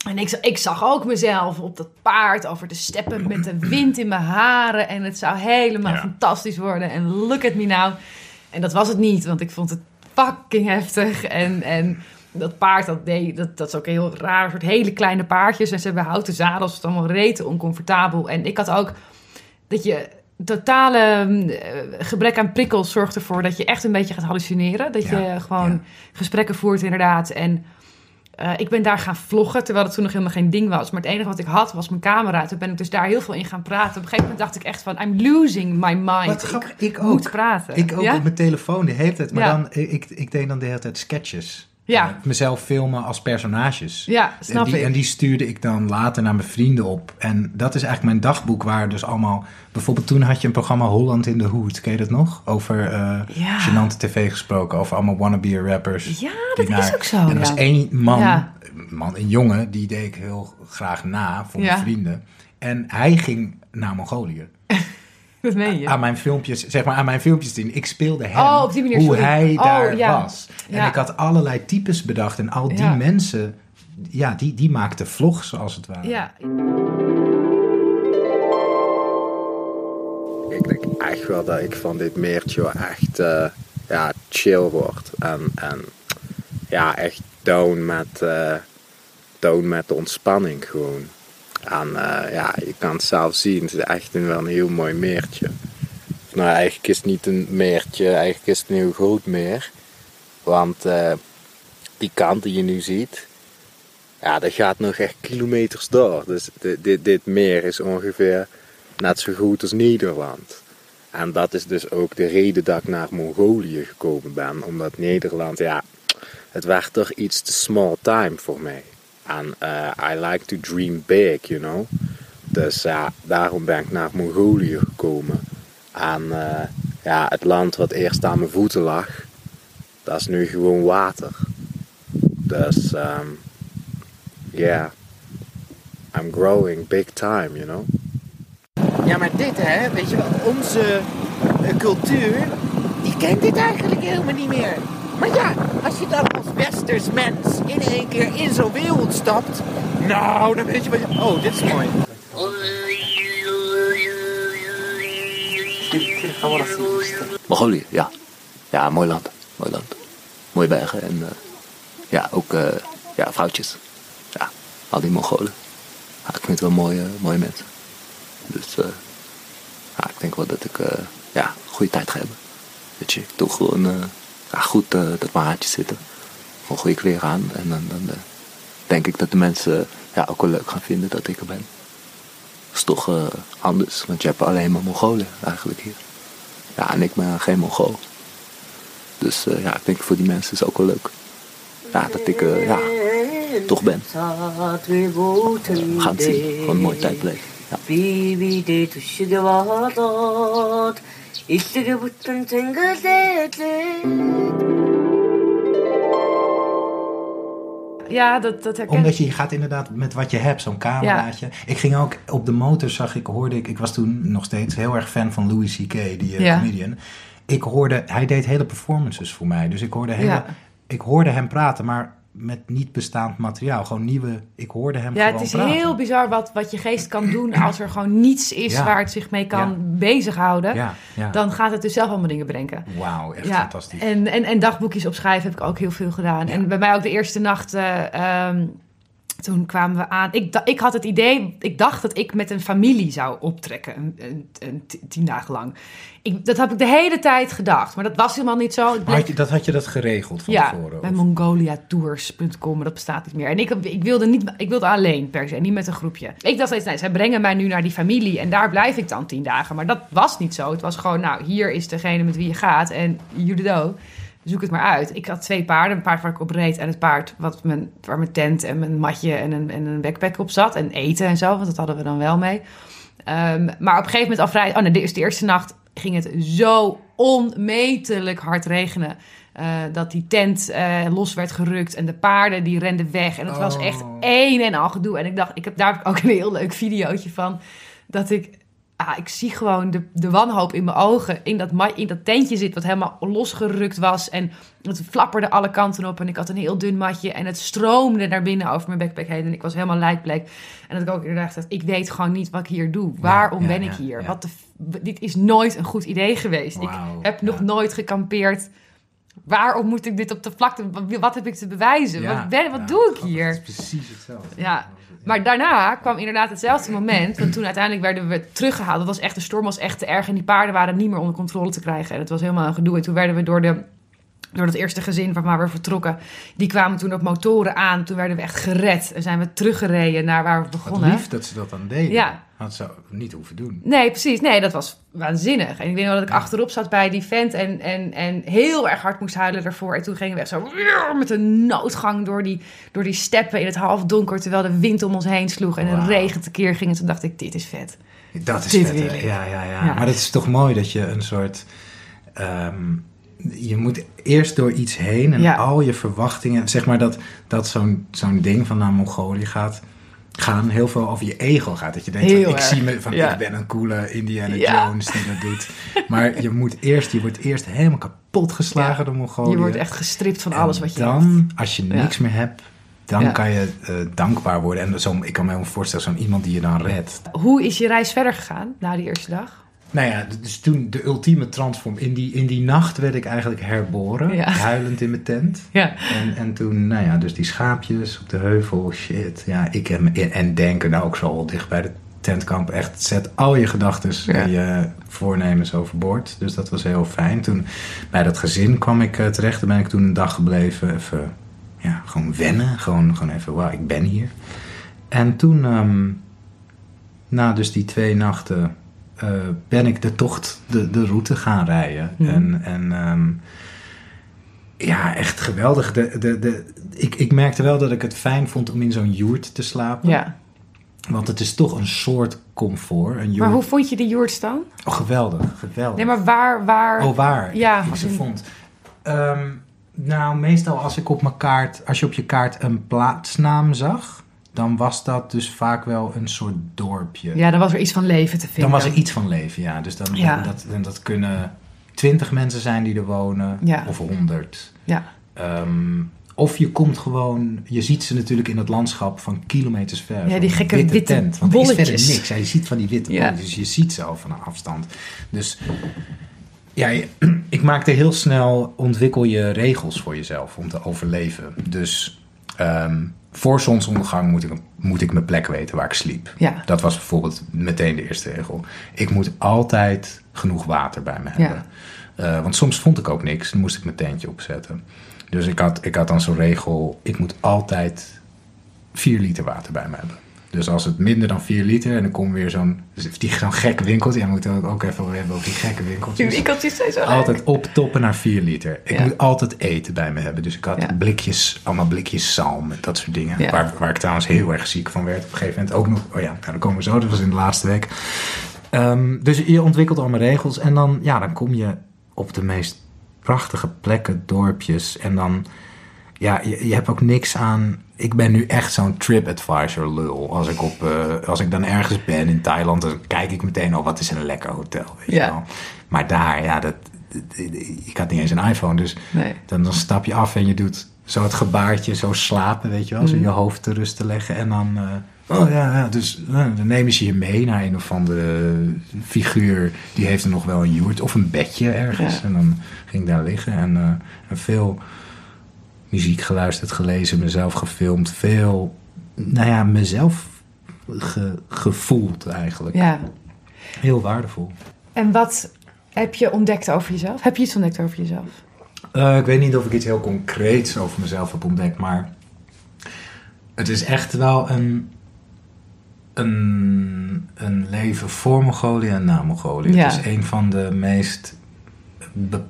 En ik, ik zag ook mezelf op dat paard over de steppen met de wind in mijn haren. En het zou helemaal fantastisch worden. En look at me now. En dat was het niet, want ik vond het fucking heftig. En, en dat paard, dat, deed, dat, dat is ook een heel raar soort hele kleine paardjes. En ze hebben houten zadels, het is allemaal rete oncomfortabel. En ik had ook dat je totale eh, gebrek aan prikkels zorgt ervoor dat je echt een beetje gaat hallucineren. Dat
Ja,
je gewoon
ja.
gesprekken voert inderdaad. En eh, ik ben daar gaan vloggen, terwijl het toen nog helemaal geen ding was. Maar het enige wat ik had was mijn camera. Toen ben ik dus daar heel veel in gaan praten. Op een gegeven moment dacht ik echt van, I'm losing my mind.
Wat grappig, ik, ook.
moet praten.
Ik ook
Ja?
op mijn telefoon de hele tijd. Maar dan, ik, ik deed dan de hele tijd sketches.
Ja.
Eh, mezelf filmen als personages.
Ja, snap
en die,
ik.
En die stuurde ik dan later naar mijn vrienden op. En dat is eigenlijk mijn dagboek waar dus allemaal... Bijvoorbeeld toen had je een programma Holland in de Hoed. Ken je dat nog? Over eh
Ja.
gênante tv gesproken. Over allemaal wannabe rappers.
Ja, dat is ook zo,
En er
ja.
was één man,
Ja.
man, een jongen, die deed ik heel graag na voor mijn vrienden. En hij ging naar Mongolië
Dat meen je.
aan mijn filmpjes, zeg maar aan mijn filmpjes zien. Ik speelde hem
Oh, op die manier,
hoe
sorry.
hij
Oh,
daar
ja.
was. En
Ja.
ik had allerlei types bedacht en al die
Ja.
mensen, ja, die, die maakten vlogs als het ware.
Ja,
Ik denk echt wel dat ik van dit meertje echt eh, ja, chill word. En, en ja, echt down met, eh, down met de ontspanning gewoon. En eh, ja, je kan het zelf zien. Het is echt een, wel een heel mooi meertje. Nou, eigenlijk is het niet een meertje. Eigenlijk is het een heel groot meer. Want eh, die kant die je nu ziet... Ja, dat gaat nog echt kilometers door. Dus dit, dit, dit meer is ongeveer net zo goed als Nederland. En dat is dus ook de reden dat ik naar Mongolië gekomen ben. Omdat Nederland, ja, het werd toch iets te small time voor mij. En eh, I like to dream big, you know. Dus ja, daarom ben ik naar Mongolië gekomen. En eh, ja, het land wat eerst aan mijn voeten lag, dat is nu gewoon water. Dus, ehm yeah, I'm growing big time, you know.
Ja, maar dit hè, weet je wel, onze eh, cultuur, die kent dit eigenlijk helemaal niet meer. Maar ja, als je dan als westers mens in één keer in zo'n wereld stapt, nou, dan weet je wat. Oh, dit is mooi.
Mongolië, ja. Ja, mooi land. Mooi land. Mooie bergen en eh, ja, ook eh, ja, vrouwtjes. Ja, al die Mongolen. Ja, ik vind het wel mooie, mooie mensen. Dus eh, ja, ik denk wel dat ik eh, ja, goede tijd ga hebben. Weet je, ik gewoon eh, ja, goed eh, dat mijn haartjes zitten. Gewoon goede kleren aan. En dan, eh, denk ik dat de mensen ja, ook wel leuk gaan vinden dat ik er ben. Dat is toch eh, anders, want je hebt alleen maar Mongolen eigenlijk hier. Ja, en ik ben geen Mongool. Dus ja, ik denk voor die mensen is het ook wel leuk. Ja, dat ik eh, ja, toch ben. We gaan het zien. Gewoon een mooie tijd beleven. Ja.
비
ja dat, dat herken
Omdat je, gaat inderdaad met wat je hebt, zo'n cameraatje. Ik ging ook op de motor, zag ik, hoorde ik, ik was toen nog steeds heel erg fan van Louis C.K., die eh,
Ja.
comedian. Ik hoorde, hij deed hele performances voor mij. Dus ik hoorde, hele, ik hoorde hem praten, maar met niet bestaand materiaal. Gewoon nieuwe, ik hoorde hem
Ja, het is
praten.
heel bizar wat, wat je geest kan doen als er gewoon niets is
Ja.
waar het zich mee kan
Ja.
bezighouden.
Ja.
Dan gaat het dus zelf allemaal dingen bedenken.
Wauw, echt
ja,
fantastisch.
En, en, en dagboekjes opschrijven heb ik ook heel veel gedaan. En bij mij ook de eerste nacht, eh, ehm, toen kwamen we aan. Ik, ik had het idee, ik dacht dat ik met een familie zou optrekken, een, een, een tien dagen lang. Ik, dat heb ik de hele tijd gedacht, maar dat was helemaal niet zo.
Had je, dat had je dat geregeld van
ja,
tevoren?
bij
of?
mongoliatours.com, maar dat bestaat niet meer. En ik, ik, wilde niet, ik wilde alleen per se, niet met een groepje. Ik dacht steeds, nee, zij brengen mij nu naar die familie en daar blijf ik dan tien dagen. Maar dat was niet zo. Het was gewoon, nou, hier is degene met wie je gaat en you the do. Zoek het maar uit. Ik had twee paarden. Een paard waar ik op reed en het paard wat mijn, waar mijn tent en mijn matje en een, en een backpack op zat. En eten en zo, want dat hadden we dan wel mee. Ehm, maar op een gegeven moment al vrij... Oh nee, de eerste, de eerste nacht ging het zo onmetelijk hard regenen. eh, dat die tent eh, los werd gerukt en de paarden die renden weg. En het was
Oh.
echt één en al gedoe. En ik dacht, ik heb, daar heb ik ook een heel leuk videootje van. Dat ik, ah, ik zie gewoon de, de wanhoop in mijn ogen. In dat, in dat tentje zit wat helemaal losgerukt was. En het flapperde alle kanten op. En ik had een heel dun matje. En het stroomde naar binnen over mijn backpack heen. En ik was helemaal lijkbleek. En dat ik ook inderdaad dacht, ik weet gewoon niet wat ik hier doe. Waarom
ja,
ben ik hier?
ja.
Wat de, dit is nooit een goed idee geweest. Ik heb nog nooit gekampeerd. Waarom moet ik dit op de vlakte? Wat- heb ik te bewijzen? Wat ben, wat doe ik hier?
Het is precies hetzelfde.
Ja, maar daarna kwam inderdaad hetzelfde moment. Want toen uiteindelijk werden we teruggehaald. Dat was echt, de storm was echt te erg. En die paarden waren niet meer onder controle te krijgen. En het was helemaal een gedoe. En toen werden we door de door dat eerste gezin van waar we vertrokken. Die kwamen toen op motoren aan. Toen werden we echt gered. En zijn we teruggereden naar waar we
Wat
begonnen.
lief dat ze dat dan deden.
Ja.
Had ze niet hoeven doen.
Nee, precies. Nee, dat was waanzinnig. En ik weet nog dat ik achterop zat bij die vent en, en, en heel erg hard moest huilen ervoor. En toen gingen we echt zo met een noodgang door die, door die steppen in het halfdonker... terwijl de wind om ons heen sloeg en de
Wauw.
regen tekeer ging. En toen dacht ik, dit is vet.
Dat is
Dit
vet, ja, ja, Ja. Maar dat is toch mooi dat je een soort... ehm, je moet eerst door iets heen en
Ja.
al je verwachtingen... Zeg maar dat, dat zo'n zo'n ding van naar Mongolië gaat... gaan heel veel over je ego gaat. Dat je denkt, van, ik
erg.
zie me van,
Ja.
ik ben een coole Indiana
Ja.
Jones die dat doet. Maar je moet eerst, je wordt eerst helemaal kapot geslagen door Mongolië.
Je wordt echt gestript van
En
alles wat je hebt.
dan, als je niks meer hebt... Dan
Ja.
kan je eh, dankbaar worden. En zo, ik kan me helemaal voorstellen, zo'n iemand die je dan redt.
Hoe is je reis verder gegaan na die eerste dag?
Nou ja, dus toen de ultieme transform. In die, in die nacht werd ik eigenlijk herboren.
Ja.
Huilend in mijn tent.
Ja.
En, en toen, nou ja, dus die schaapjes op de heuvel. Shit. Ja, ik me- en denken nou ook zo dicht bij de tentkamp. Echt, zet al je gedachten
Ja.
en je voornemens overboord. Dus dat was heel fijn. Toen bij dat gezin kwam ik eh, terecht. Daar ben ik toen een dag gebleven. Even, ja, gewoon wennen. Gewoon, gewoon even, wauw, ik ben hier. En toen, ehm, na dus die twee nachten, eh, ben ik de tocht, de, de route gaan rijden.
Mhm.
En, en ehm, ja, echt geweldig. De, de, de, ik, ik merkte wel dat ik het fijn vond om in zo'n joert te slapen.
ja.
Want het is toch een soort comfort. Een.
Maar hoe vond je die joerts dan?
Oh, geweldig, geweldig.
Nee, maar waar... waar...
Oh, waar?
Ja,
ik ze
in-
vond. Ehm, nou, meestal als ik op mijn kaart, als je op je kaart een plaatsnaam zag, dan was dat dus vaak wel een soort dorpje.
Ja, dan was er iets van leven te vinden.
dan was er iets van leven, ja. Dus dan,
Ja.
Dat, en dat kunnen twintig mensen zijn die er wonen,
Ja.
of honderd.
Ja.
Ehm, of je komt gewoon, je ziet ze natuurlijk in het landschap van kilometers ver.
Ja, die gekke
witte
witte
tent. Want er is verder
bolletjes.
niks. Ja, je ziet van die witte
Ja.
bolletjes, dus je ziet ze al van een afstand. Dus ja, ik maakte heel snel, ontwikkel je regels voor jezelf om te overleven. Dus ehm, voor zonsondergang moet ik, moet ik mijn plek weten waar ik sliep.
Ja.
Dat was bijvoorbeeld meteen de eerste regel. Ik moet altijd genoeg water bij me hebben. Eh, want soms vond ik ook niks, dan moest ik mijn tentje opzetten. Dus ik had, ik had dan zo'n regel, ik moet altijd 4 liter water bij me hebben. Dus als het minder dan 4 liter en dan komt weer zo'n die- zo'n gekke winkeltje. Ja, we moeten het ook even hebben over die gekke
Die
winkeltjes.
winkeltjes zijn zo.
Altijd optoppen naar 4 liter. Ik
Ja.
moet altijd eten bij me hebben. Dus ik had
Ja.
blikjes, allemaal blikjes zalm en dat soort dingen.
Ja.
Waar, waar ik trouwens heel erg ziek van werd. Op een gegeven moment ook nog. Oh ja, nou, daar komen we zo. Dat was in de laatste week. Ehm, dus je ontwikkelt allemaal regels. En dan, ja, dan kom je op de meest prachtige plekken, dorpjes. En dan, ja, je, je hebt ook niks aan. Ik ben nu echt zo'n TripAdvisor lul. Als ik, op, eh, als ik dan ergens ben in Thailand, dan kijk ik meteen, oh, wat is een lekker hotel. Weet
Ja.
je wel. Maar daar, ja, dat, ik had niet eens een iPhone. Dus
Nee.
dan, dan stap je af en je doet zo het gebaartje, zo slapen, weet je wel. Zo
Mhm.
je hoofd te rust te leggen. En dan, eh, oh ja, ja dus eh, dan nemen ze je mee naar een of andere figuur. Die heeft er nog wel een joert of een bedje ergens.
Ja.
En dan ging ik daar liggen en, eh, en veel muziek geluisterd, gelezen, mezelf gefilmd. Veel, nou ja, mezelf ge- gevoeld eigenlijk.
Ja.
Heel waardevol.
En wat heb je ontdekt over jezelf? Heb je iets ontdekt over jezelf?
Eh, ik weet niet of ik iets heel concreets over mezelf heb ontdekt, maar het is echt wel een, een, een leven voor Mongolië en na Mongolië.
Ja.
Het is een van de meest be-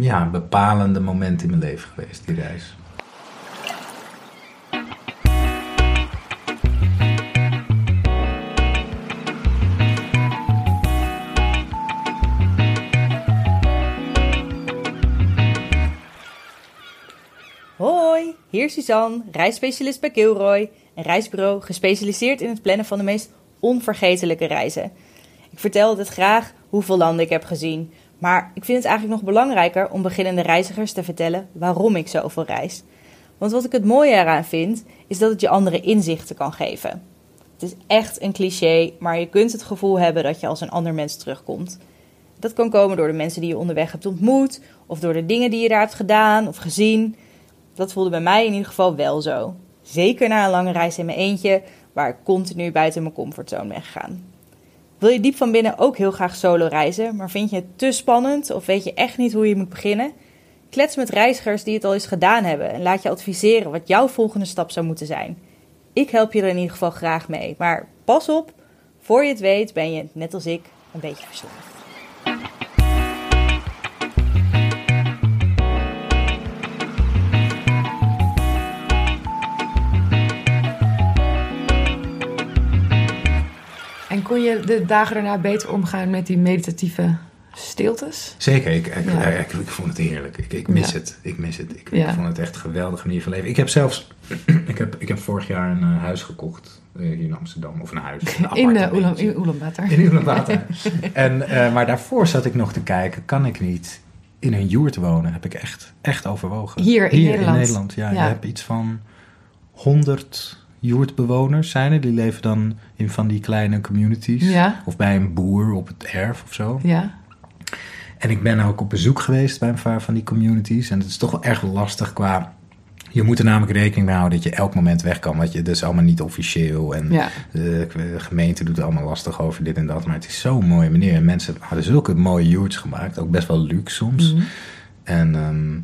ja, bepalende momenten in mijn leven geweest, die reis.
Hier is Suzanne, reisspecialist bij Kilroy, een reisbureau gespecialiseerd in het plannen van de meest onvergetelijke reizen. Ik vertel altijd graag hoeveel landen ik heb gezien, maar ik vind het eigenlijk nog belangrijker om beginnende reizigers te vertellen waarom ik zoveel reis. Want wat ik het mooie eraan vind, is dat het je andere inzichten kan geven. Het is echt een cliché, maar je kunt het gevoel hebben dat je als een ander mens terugkomt. Dat kan komen door de mensen die je onderweg hebt ontmoet, of door de dingen die je daar hebt gedaan of gezien. Dat voelde bij mij in ieder geval wel zo. Zeker na een lange reis in mijn eentje, waar ik continu buiten mijn comfortzone ben gegaan. Wil je diep van binnen ook heel graag solo reizen, maar vind je het te spannend of weet je echt niet hoe je moet beginnen? Klets met reizigers die het al eens gedaan hebben en laat je adviseren wat jouw volgende stap zou moeten zijn. Ik help je er in ieder geval graag mee, maar pas op, voor je het weet ben je, net als ik, een beetje verslaafd.
Kon je de dagen daarna beter omgaan met die meditatieve stiltes?
Zeker, ik, ik,
Ja.
ik, ik vond het heerlijk. Ik, ik mis
Ja.
het. Ik mis het. Ik,
Ja.
vond het echt een geweldige manier van leven. Ik heb zelfs, ik heb, ik heb vorig jaar een eh, huis gekocht eh, hier in Amsterdam. Of een huis. Een
In, uh. Oelan, in Ulaanbaatar.
In Ulaanbaatar. en, eh, maar daarvoor zat ik nog te kijken, kan ik niet in een joert wonen? Heb ik echt, echt overwogen.
Hier in Nederland?
in Nederland, ja.
Ja.
Je hebt iets van 100 joertbewoners zijn er. Die leven dan in van die kleine communities.
Ja.
Of bij een boer op het erf of zo.
Ja.
En ik ben ook op bezoek geweest bij een paar van die communities. En het is toch wel erg lastig qua... Je moet er namelijk rekening mee houden dat je elk moment weg kan. Want je, dat is allemaal niet officieel. En
Ja.
de, de gemeente doet allemaal lastig over dit en dat. Maar het is zo'n mooie manier. En mensen hadden zulke mooie yurts gemaakt. Ook best wel luxe soms.
Mhm.
En ehm,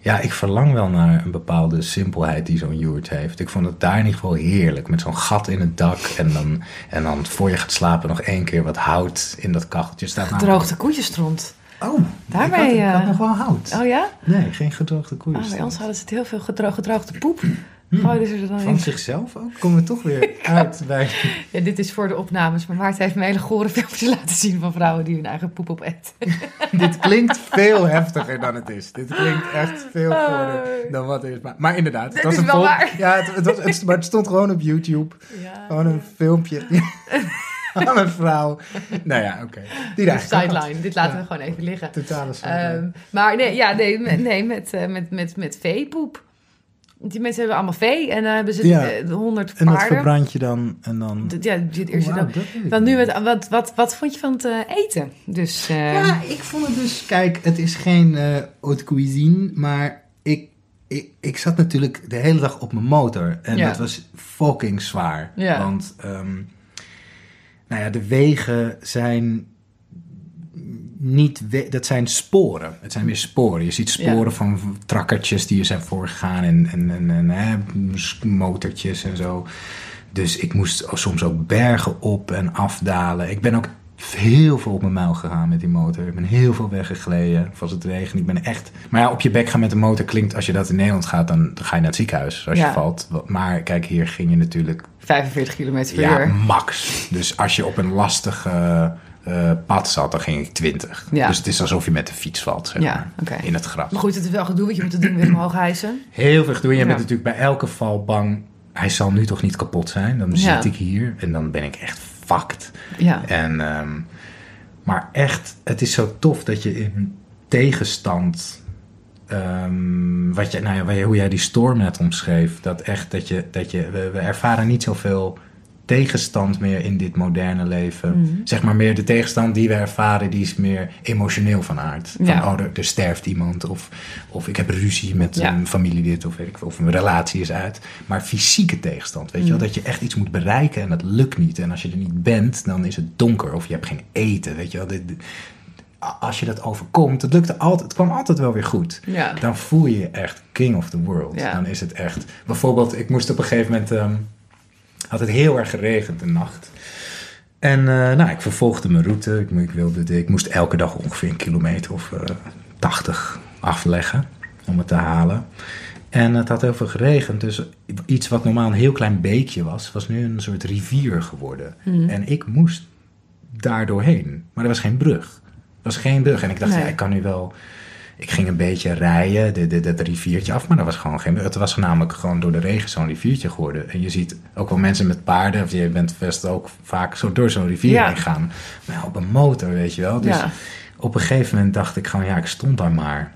ja, ik verlang wel naar een bepaalde simpelheid die zo'n yurt heeft. Ik vond het daar in ieder geval heerlijk. Met zo'n gat in het dak. En dan, en dan voor je gaat slapen nog één keer wat hout in dat kacheltje. Staat namelijk-
Gedroogde koetjesstront.
Oh,
Daarmee,
ik had, ik had nog wel hout.
Oh ja?
Nee, geen gedroogde koeien.
Ah, bij ons hadden ze het heel veel gedro gedroogde poep. Ze er dan
Hmm. Van
in.
zichzelf ook? Komen we toch weer uit bij...
Ja, dit is voor de opnames, maar Maarten heeft me hele gore filmpjes laten zien van vrouwen die hun eigen poep opeten.
Dit klinkt veel heftiger dan het is. Dit klinkt echt veel goorder dan wat het is. Maar, maar inderdaad, het
Dit
was
is
een
wel waar.
Ja, het, het was, het, maar het stond gewoon op YouTube.
Ja.
Gewoon een filmpje van een vrouw. Nou ja, oké. Die daar
Sideline, dit laten
Ja.
we gewoon even liggen.
Totale sideline.
Ehm, maar nee, ja, nee, met, nee, met, eh, met, met, met veepoep. Die mensen hebben allemaal vee en dan hebben ze
Ja.
eh, honderd
en dat
paarden.
verbrand je dan en dan...
Ja, dit eerst
Wauw,
dan. Dan nu, wat, wat, wat, vond je van het eh, eten? Dus, eh,
Ja, ik vond het dus... Kijk, het is geen eh haute cuisine, maar ik, ik, ik zat natuurlijk de hele dag op mijn motor. En
Ja.
dat was fucking zwaar.
Ja.
Want, ehm, nou ja, de wegen zijn niet... Dat zijn sporen. Het zijn weer sporen. Je ziet sporen
Ja.
van trakkertjes die er zijn voorgegaan en, en, en, en hè, motortjes en zo. Dus ik moest soms ook bergen op en afdalen. Ik ben ook heel veel op mijn muil gegaan met die motor. Ik ben heel veel weggegleden. Of als het regent. Ik ben echt... Maar ja, op je bek gaan met de motor klinkt... Als je dat in Nederland gaat, dan, dan ga je naar het ziekenhuis als
Ja.
je valt. Maar kijk, hier ging je natuurlijk
45 kilometer per
ja,
uur.
max. Dus als je op een lastig eh, pad zat, dan ging ik 20.
Ja.
Dus het is alsof je met de fiets valt, zeg
Ja,
maar.
oké.
In het gras.
Maar goed, het is wel gedoe, want je moet het ding weer omhoog hijsen.
Heel veel gedoe. Je
Ja.
bent natuurlijk bij elke val bang. Hij zal nu toch niet kapot zijn? Dan
Ja.
zit ik hier en dan ben ik echt fucked.
Ja.
En, ehm, maar echt, het is zo tof dat je in tegenstand... ehm, wat je, nou ja, waar je- hoe jij die storm net omschreef... dat echt dat je, dat je we, we ervaren niet zoveel tegenstand meer in dit moderne leven.
Mhm.
Zeg maar meer de tegenstand die we ervaren... die is meer emotioneel van aard. Van,
Ja.
oh, er, er sterft iemand of, of ik heb ruzie met
Ja.
een familie dit... Of, weet ik, of een relatie is uit. Maar fysieke tegenstand, weet je wel?
Mhm.
Dat je echt iets moet bereiken en dat lukt niet. En als je er niet bent, dan is het donker of je hebt geen eten, weet je wel? Dit- dit- als je dat overkomt, het, lukte altijd, het kwam altijd wel weer goed.
Ja.
Dan voel je je echt king of the world.
Ja.
Dan is het echt... Bijvoorbeeld, ik moest op een gegeven moment... ehm, had het heel erg geregend de nacht. En eh, nou, ik vervolgde mijn route. Ik, ik, wilde, ik moest elke dag ongeveer een kilometer of eh 80 afleggen om het te halen. En het had heel veel geregend. Dus iets wat normaal een heel klein beekje was, was nu een soort rivier geworden.
Mhm.
En ik moest daar doorheen. Maar er was geen brug. Er was geen brug. En ik dacht,
Nee.
ja, ik kan nu wel... Ik ging een beetje rijden, dit, dit, dat riviertje af, maar er was gewoon geen... Het was namelijk gewoon door de regen zo'n riviertje geworden. En je ziet ook wel mensen met paarden, of je bent best ook vaak zo door zo'n rivier
Ja.
heen gaan. Maar op een motor, weet je wel. Dus
Ja.
op een gegeven moment dacht ik gewoon, ja, ik stond daar maar.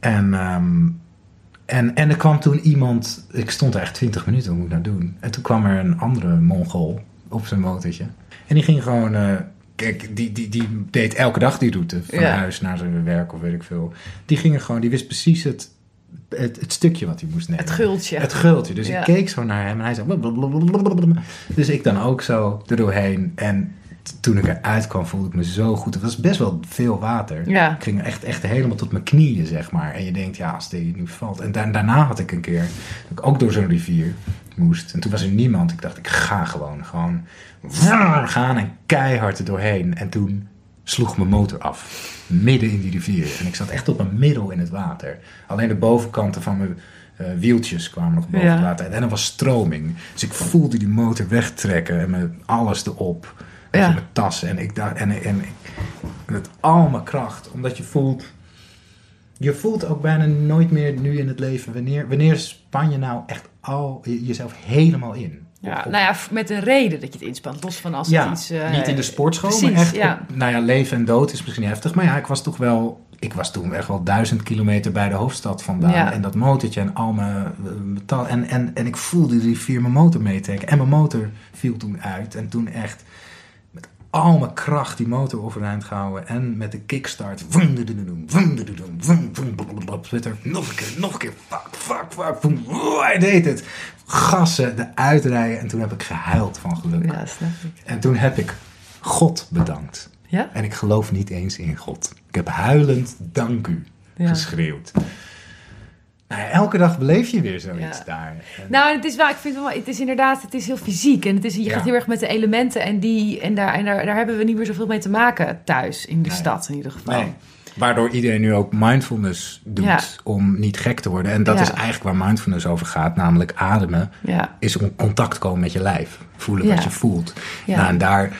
En, ehm, en, en er kwam toen iemand, ik stond er echt 20 minuten, wat moet ik nou doen? En toen kwam er een andere Mongool op zijn motortje. En die ging gewoon, eh, kijk, die, die, die deed elke dag die route van
Ja.
huis naar zijn werk of weet ik veel. Die gingen gewoon, die wist precies het, het, het stukje wat hij moest nemen.
Het gultje.
Het gultje. Dus
Ja.
ik keek zo naar hem en hij zei... blablabla. Dus ik dan ook zo er doorheen. En toen ik eruit kwam, voelde ik me zo goed. Het was best wel veel water.
Ja.
Ik ging echt, echt helemaal tot mijn knieën, zeg maar. En je denkt, ja, als dit nu valt. En da- daarna had ik een keer, dat ik ook door zo'n rivier moest. En toen was er niemand. Ik dacht, ik ga gewoon, gewoon gaan en keihard er doorheen. En toen sloeg mijn motor af. Midden in die rivier. En ik zat echt op mijn middel in het water. Alleen de bovenkanten van mijn eh, wieltjes kwamen nog boven
Ja.
het water. En er was stroming. Dus ik voelde die motor wegtrekken en met alles erop.
Ja.
Mijn tassen. En ik dacht, en, en met al mijn kracht. Omdat je voelt. Je voelt ook bijna nooit meer nu in het leven. Wanneer, wanneer span je nou echt al je- jezelf helemaal in?
Ja, nou ja, met een reden dat je het inspant. Los van als
ja,
het iets... eh,
niet in de sportschool,
precies,
maar echt.
ja.
op- nou ja, leven en dood is misschien heftig. Maar ja, ik was toch wel. Ik was toen echt wel duizend kilometer bij de hoofdstad vandaan.
Ja.
En dat motortje en al mijn. En, en, en ik voelde die rivier mijn motor meetrekken. En mijn motor viel toen uit. En toen echt al mijn kracht die motor overeind gehouden. En met de kickstart. Vroom, doe, doe, doe, doe, vroom, doe, doe, doe, vroom, vroom, blablabla. Werd er nog een keer, nog een keer. Fuck, fuck, fuck. hij deed het. Gassen, de uitrijden. En toen heb ik gehuild van geluk.
Ja, snap ik.
En toen heb ik God bedankt.
Ja?
En ik geloof niet eens in God. Ik heb huilend dank u
Ja.
geschreeuwd. Nou ja, elke dag beleef je weer zoiets
Ja.
daar. En-
Nou, het is wel, ik vind wel, het is inderdaad, het is heel fysiek. En het is, je
Ja.
gaat heel erg met de elementen en die, en daar, en daar, daar hebben we niet meer zoveel mee te maken thuis, in de
Nee.
stad in ieder geval.
nee. Waardoor iedereen nu ook mindfulness doet om niet gek te worden. En dat is eigenlijk waar mindfulness over gaat, namelijk ademen. Is om contact komen met je lijf. Voelen wat je voelt. Nou, en daar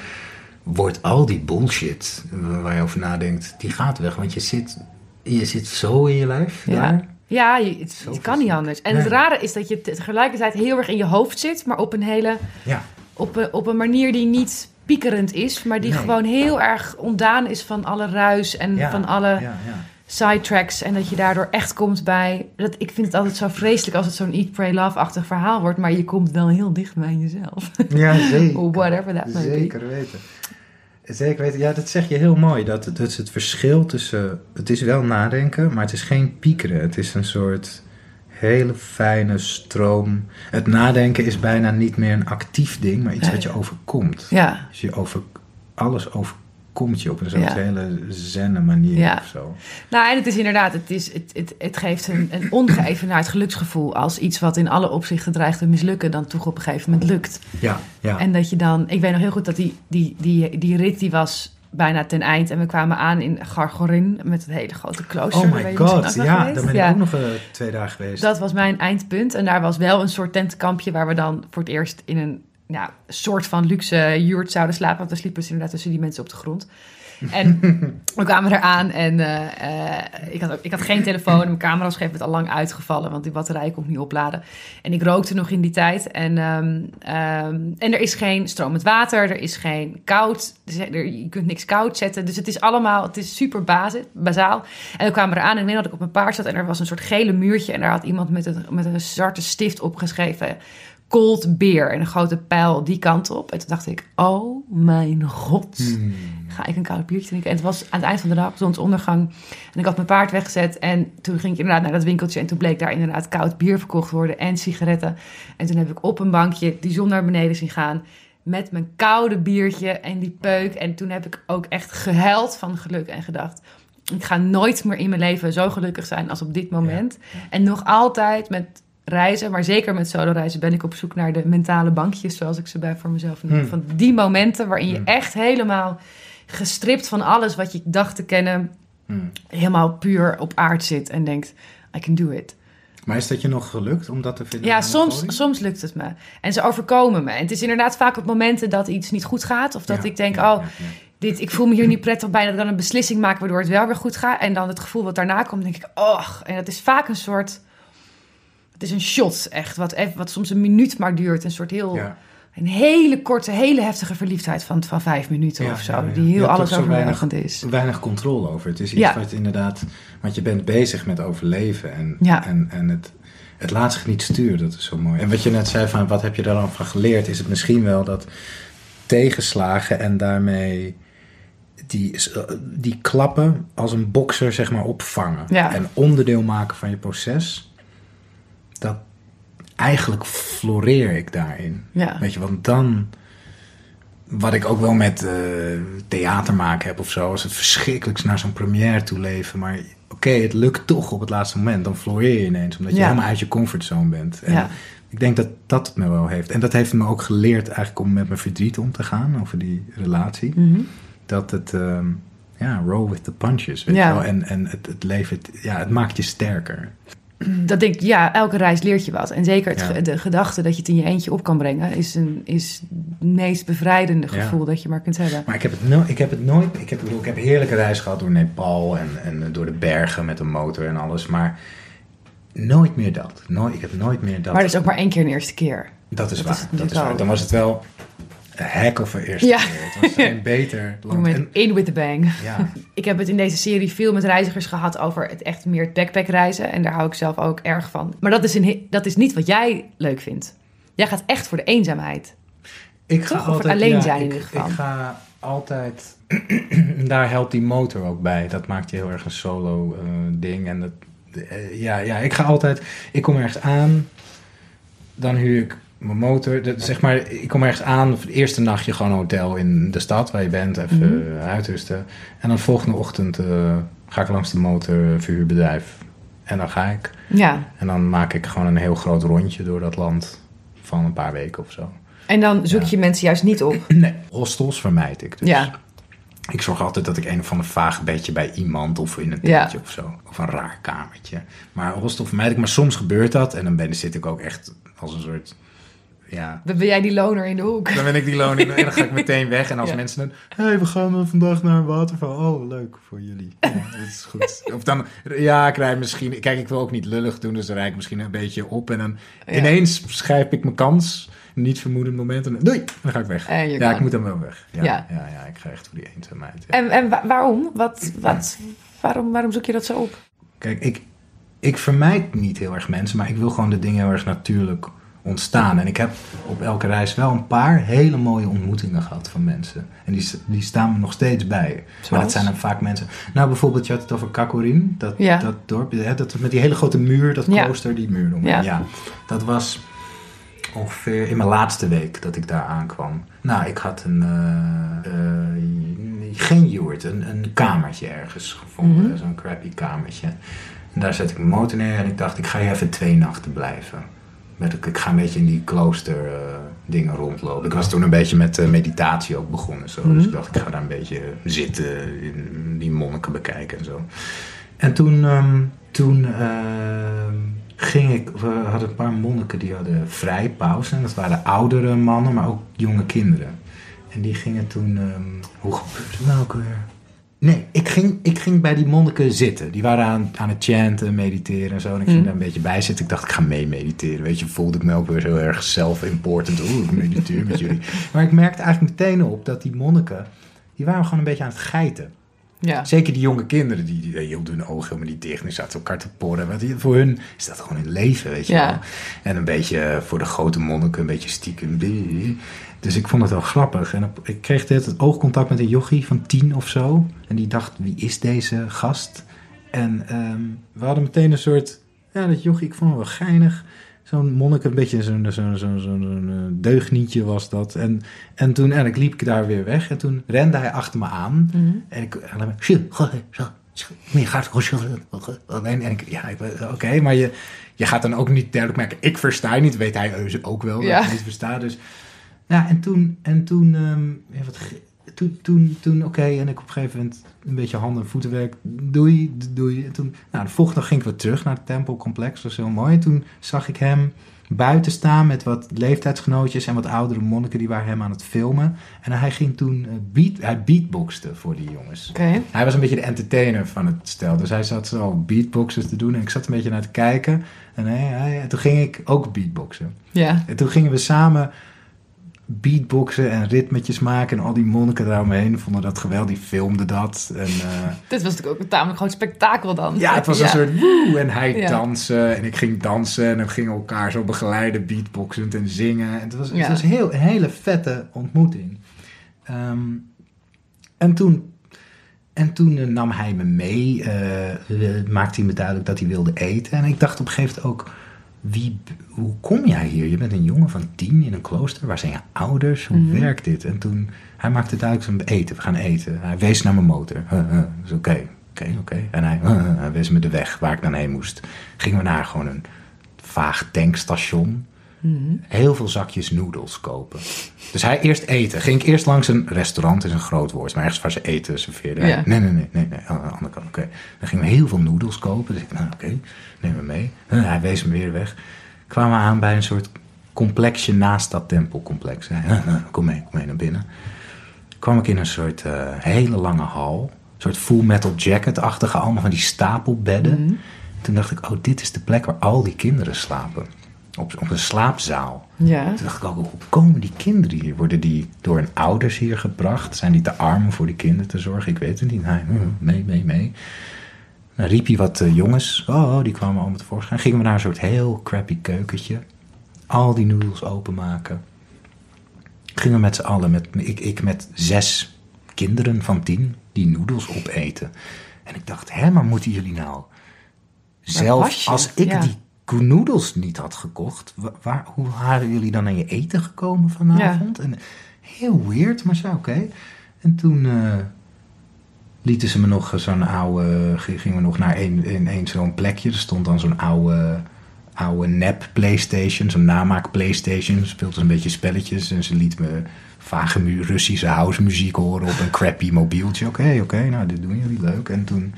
wordt al die bullshit waar je over nadenkt, die gaat weg. Want je zit, je zit zo in je lijf.
ja.
daar.
Ja je, het, het kan niet anders. En
Nee.
het rare is dat je tegelijkertijd heel erg in je hoofd zit, maar op een hele,
Ja.
op een, op een manier die niet piekerend is, maar die
Nee.
gewoon heel erg ontdaan is van alle ruis en
Ja.
van alle
Ja, ja.
sidetracks. En dat je daardoor echt komt bij. Dat, ik vind het altijd zo vreselijk als het zo'n Eat, Pray, Love-achtig verhaal wordt. Maar je komt wel heel dicht bij jezelf.
Ja, zeker.
Whatever that may be.
Zeker weten. Zeker weten. Ja, dat zeg je heel mooi. Dat, dat is het verschil tussen... Het is wel nadenken, maar het is geen piekeren. Het is een soort hele fijne stroom. Het nadenken is bijna niet meer een actief ding, maar iets
Nee.
wat je overkomt.
Ja,
Dus je over, alles overkomt je op een soort
Ja.
hele zenne manier
Ja.
of zo.
nou en het is inderdaad, het, is, het, het, het geeft een, een ongeëvenaard geluksgevoel. Als iets wat in alle opzichten dreigt te mislukken, dan toch op een gegeven moment lukt.
Ja, ja.
En dat je dan, ik weet nog heel goed dat die, die, die, die rit die was bijna ten eind. En we kwamen aan in Gargorin met het hele grote klooster.
oh my god, ja,
geweest.
daar ben
Ja.
ik ook nog eh, twee dagen geweest.
Dat was mijn eindpunt. En daar was wel een soort tentenkampje waar we dan voor het eerst in een ja, soort van luxe yurt zouden slapen. Want we sliepen dus inderdaad tussen die mensen op de grond. En we kwamen eraan en eh, eh, ik, had ook, ik had geen telefoon. Mijn camera was gegeven moment al lang uitgevallen, want die batterij kon ik niet opladen. En ik rookte nog in die tijd. En, ehm, ehm, en er is geen stromend water, er is geen koud. Er, je kunt niks koud zetten. Dus het is allemaal, het is super basis, bazaal. En we kwamen eraan en ik weet dat ik op mijn paard zat en er was een soort gele muurtje. En daar had iemand met een, met een zwarte stift opgeschreven cold beer en een grote pijl die kant op. En toen dacht ik, oh mijn god,
Hmm.
ga ik een koud biertje drinken? En het was aan het eind van de dag, zonsondergang. En ik had mijn paard weggezet en toen ging ik inderdaad naar dat winkeltje... en toen bleek daar inderdaad koud bier verkocht worden en sigaretten. En toen heb ik op een bankje die zon naar beneden zien gaan... met mijn koude biertje en die peuk. En toen heb ik ook echt gehuild van geluk en gedacht... ik ga nooit meer in mijn leven zo gelukkig zijn als op dit moment. En nog altijd met reizen, maar zeker met solo reizen, ben ik op zoek naar de mentale bankjes, zoals ik ze bij voor mezelf noem.
Hmm.
Van die momenten waarin je
Hmm.
echt helemaal gestript van alles wat je dacht te kennen,
Hmm.
helemaal puur op aard zit en denkt, I can do it.
Maar is dat je nog gelukt om dat te vinden?
Ja, soms, soms lukt het me. En ze overkomen me. En het is inderdaad vaak op momenten dat iets niet goed gaat. Of dat
Ja,
ik denk,
ja,
oh,
ja,
dit, ik voel me hier niet prettig bij. Dat ik dan een beslissing maak waardoor het wel weer goed gaat. En dan het gevoel wat daarna komt, denk ik, oh. En dat is vaak een soort... Het is een shot, echt. Wat, even, wat soms een minuut maar duurt. Een soort heel...
Ja.
Een hele korte, hele heftige verliefdheid van, van vijf minuten
Ja,
of zo. Die heel alles overweldigend is.
weinig controle over. Het is iets
Ja.
wat inderdaad... Want je bent bezig met overleven. En,
Ja.
en, en het, het laat zich niet sturen. Dat is zo mooi. En wat je net zei van... Wat heb je daar dan van geleerd? Is het misschien wel dat tegenslagen en daarmee... Die, die klappen als een bokser zeg maar opvangen.
Ja.
En onderdeel maken van je proces. Dat eigenlijk floreer ik daarin.
Ja.
Weet je, want dan, wat ik ook wel met eh, theater maken heb of zo. Als het verschrikkelijk is naar zo'n première toe leven. Maar oké, het lukt toch op het laatste moment. Dan floreer je ineens. Omdat je
Ja.
helemaal uit je comfortzone bent. En
Ja.
ik denk dat dat het me wel heeft. En dat heeft me ook geleerd eigenlijk om met mijn verdriet om te gaan. Over die relatie.
Mhm.
Dat het... ehm, ja, roll with the punches, weet
Ja.
je wel. En, en het, het leven, het, ja, het maakt je sterker.
Dat denk ik, ja, elke reis leert je wat. En zeker het
Ja.
de gedachte dat je het in je eentje op kan brengen... is, een, is het meest bevrijdende
Ja.
gevoel dat je maar kunt hebben.
Maar ik heb het, no ik heb het nooit. Ik heb, ik bedoel, ik heb een heerlijke reis gehad door Nepal en, en door de bergen met een motor en alles. Maar nooit meer dat. Nooit, ik heb nooit meer dat.
Maar dat is ook maar één keer een eerste keer.
dat is
dat
waar.
is
dat is waar. Dan was het wel een heck of een eerste
Ja.
keer. Het was geen beter land. En,
in with the bang.
ja,
Ik heb het in deze serie veel met reizigers gehad over het echt meer het backpackreizen. En daar hou ik zelf ook erg van. Maar dat is, een, dat is niet wat jij leuk vindt. Jij gaat echt voor de eenzaamheid.
ik ga
Toch? Of het
altijd
alleen
ja,
zijn in
ik,
ieder geval.
Ik ga altijd. daar helpt die motor ook bij. Dat maakt je heel erg een solo eh, ding. En dat, eh, ja, ja, ik ga altijd. Ik kom ergens aan. Dan huur ik mijn motor. Zeg maar, ik kom ergens aan. Voor het eerste nachtje gewoon een hotel in de stad waar je bent. Even
Mhm.
eh, uitrusten. En dan volgende ochtend eh, ga ik langs de motorverhuurbedrijf. En dan ga ik.
Ja.
En dan maak ik gewoon een heel groot rondje door dat land. Van een paar weken of zo.
En dan zoek
Ja.
je mensen juist niet op.
Nee, hostels vermijd ik dus.
Ja.
Ik zorg altijd dat ik een of ander vaag bedje bij iemand of in een
Ja.
tentje of zo. Of een raar kamertje. Maar hostel vermijd ik. Maar soms gebeurt dat. En dan ben, zit ik ook echt als een soort... Ja,
Dan ben jij die loner in de hoek.
dan ben ik die loon in en dan ga ik meteen weg. En als
Ja.
mensen dan... Hé, hey, we gaan vandaag naar een waterval. Oh, leuk voor jullie. Ja, dat is goed. Of dan... Ja, ik rijd misschien... Kijk, ik wil ook niet lullig doen. Dus dan rijd ik misschien een beetje op. En dan
Ja.
ineens schrijf ik mijn kans. Niet vermoedend moment. En doei, dan ga ik weg. Ja,
kan.
ik moet dan wel weg. Ja,
Ja.
ja. ik ga echt voor die eenzaamheid.
En, en wa- waarom? Wat, wat, waarom? Waarom zoek je dat zo op?
Kijk, ik, ik vermijd niet heel erg mensen, maar ik wil gewoon de dingen heel erg natuurlijk ontstaan. En ik heb op elke reis wel een paar hele mooie ontmoetingen gehad van mensen. En die, die staan me nog steeds bij. Maar dat zijn dan vaak mensen... Nou, bijvoorbeeld, je had het over Kakorin, dat,
Ja.
dat dorp. Hè, dat met die hele grote muur, dat
Ja.
klooster, die muur omheen.
Ja.
Ja. dat was ongeveer in mijn laatste week dat ik daar aankwam. Nou, ik had een... eh, eh, geen yurt, een, een kamertje ergens gevonden.
Mhm.
Zo'n crappy kamertje. En daar zet ik mijn motor neer en ik dacht, ik ga hier even twee nachten blijven. Met, ik ga een beetje in die klooster eh, dingen rondlopen. Ik was toen een beetje met eh, meditatie ook begonnen. Zo. Dus
Mhm.
ik dacht, ik ga daar een beetje zitten, in die monniken bekijken en zo. En toen, ehm, toen ehm, ging ik, we hadden een paar monniken die hadden vrij pauze. En dat waren oudere mannen, maar ook jonge kinderen. En die gingen toen, ehm, hoe gebeurde het nou ook weer? Nee, ik ging, ik ging bij die monniken zitten. Die waren aan, aan het chanten, mediteren en zo. En ik ging
Mhm.
daar een beetje bij zitten. Ik dacht, ik ga mee mediteren. Weet je, voelde ik me ook weer heel erg self-important. Oeh, ik mediteer met jullie. Maar ik merkte eigenlijk meteen op dat die monniken... die waren gewoon een beetje aan het geiten.
Ja.
Zeker die jonge kinderen, die, die hielden hun ogen helemaal niet dicht. En die zaten elkaar te porren. Want die- voor hun is dat gewoon hun leven, weet je
Ja.
wel. En een beetje eh, voor de grote monniken, een beetje stiekem. Dus ik vond het wel grappig. En op- ik kreeg dit het oogcontact met een jochie van tien of zo. En die dacht, wie is deze gast? En ehm, we hadden meteen een soort... Ja, dat jochie, ik vond het wel geinig. Zo'n monnik, een beetje zo'n zo'n zo'n zo'n eh, deugnietje was dat. En, en toen en ik liep ik daar weer weg. En toen rende hij achter me aan.
Mhm.
En ik... En dan, "Sjoe, goh, zo, zo, meer gaat En ik, ja, ik, oké, maar je, je gaat dan ook niet duidelijk merken... Ik versta je niet, weet hij ook wel dat
Ja.
ik niet versta. Dus ja, en toen, en toen, ehm, ja, wat, toen, toen, toen oké, en ik op een gegeven moment een beetje handen en voetenwerk, doei, doei. En toen, nou, de volgende dag ging ik weer terug naar het tempelcomplex, dat was heel mooi. En toen zag ik hem buiten staan met wat leeftijdsgenootjes en wat oudere monniken, die waren hem aan het filmen. En hij ging toen, eh, beat, hij beatboxte voor die jongens.
Oké.
Hij was een beetje de entertainer van het stel. Dus hij zat zo beatboxes te doen. En ik zat een beetje naar te kijken. En hij, hij- toen ging ik ook beatboxen.
Ja.
En toen gingen we samen beatboxen en ritmetjes maken. En al die monniken daaromheen vonden dat geweldig. Die filmden dat. En, eh,
Dit was natuurlijk ook een tamelijk groot spektakel dan.
ja, het was een soort woe. En hij
Ja.
dansen. En ik ging dansen. En we gingen elkaar zo begeleiden, beatboxend en zingen. En het was,
Ja.
het was heel, een hele vette ontmoeting. Ehm, en toen, en toen eh, nam hij me mee. eh, maakte hij me duidelijk dat hij wilde eten. En ik dacht op een gegeven moment ook... wie, hoe kom jij hier? Je bent een jongen van tien in een klooster. Waar zijn je ouders? Hoe
Mhm.
werkt dit? En toen, hij maakte duidelijk zijn eten. We gaan eten. Hij wees naar mijn motor. Huh, huh. Dus oké, oké, oké. En hij, huh. hij wees me de weg waar ik dan heen moest. Gingen we naar gewoon een vaag tankstation.
Mhm.
Heel veel zakjes noedels kopen. Dus hij eerst eten. Ging ik eerst langs een restaurant, is een groot woord, maar ergens waar ze eten serveerden.
Ja.
Nee, nee, nee, nee, nee, aan de andere kant. Oké. Dan gingen we heel veel noedels kopen. Dus ik, nou oké, neem me mee. Huh, hij wees me weer weg. Kwamen we aan bij een soort complexje naast dat tempelcomplex. Hij, "Huh, huh, kom mee, kom mee naar binnen. Kwam ik in een soort eh, hele lange hal. Een soort full metal jacket-achtige, allemaal van die stapelbedden. Toen dacht ik, oh, dit is de plek waar al die kinderen slapen. Op, op een slaapzaal.
Ja.
Toen dacht ik ook, hoe komen die kinderen hier? Worden die door hun ouders hier gebracht? Zijn die te arm om voor die kinderen te zorgen? Ik weet het niet. Hm, mee, mee, mee. Dan riep hij wat eh, jongens. Oh, oh, die kwamen allemaal tevoorschijn. Gingen we naar een soort heel crappy keukentje. Al die noedels openmaken. Gingen we met z'n allen, met, ik, ik met zes kinderen van tien, die noedels opeten. En ik dacht, hè, maar moeten jullie nou...
je?
als ik
Ja.
die noedels niet had gekocht, wa- waar, hoe waren jullie dan aan je eten gekomen vanavond? En, heel weird, maar zo, oké. En toen eh, lieten ze me nog zo'n oude, gingen we nog naar een, een, een zo'n plekje. Er stond dan zo'n oude, oude nep Playstation, zo'n namaak Playstation. Speelde ze een beetje spelletjes en ze liet me vage Russische house muziek horen op een crappy mobieltje. Oké, oké, nou dit doen jullie leuk. En toen...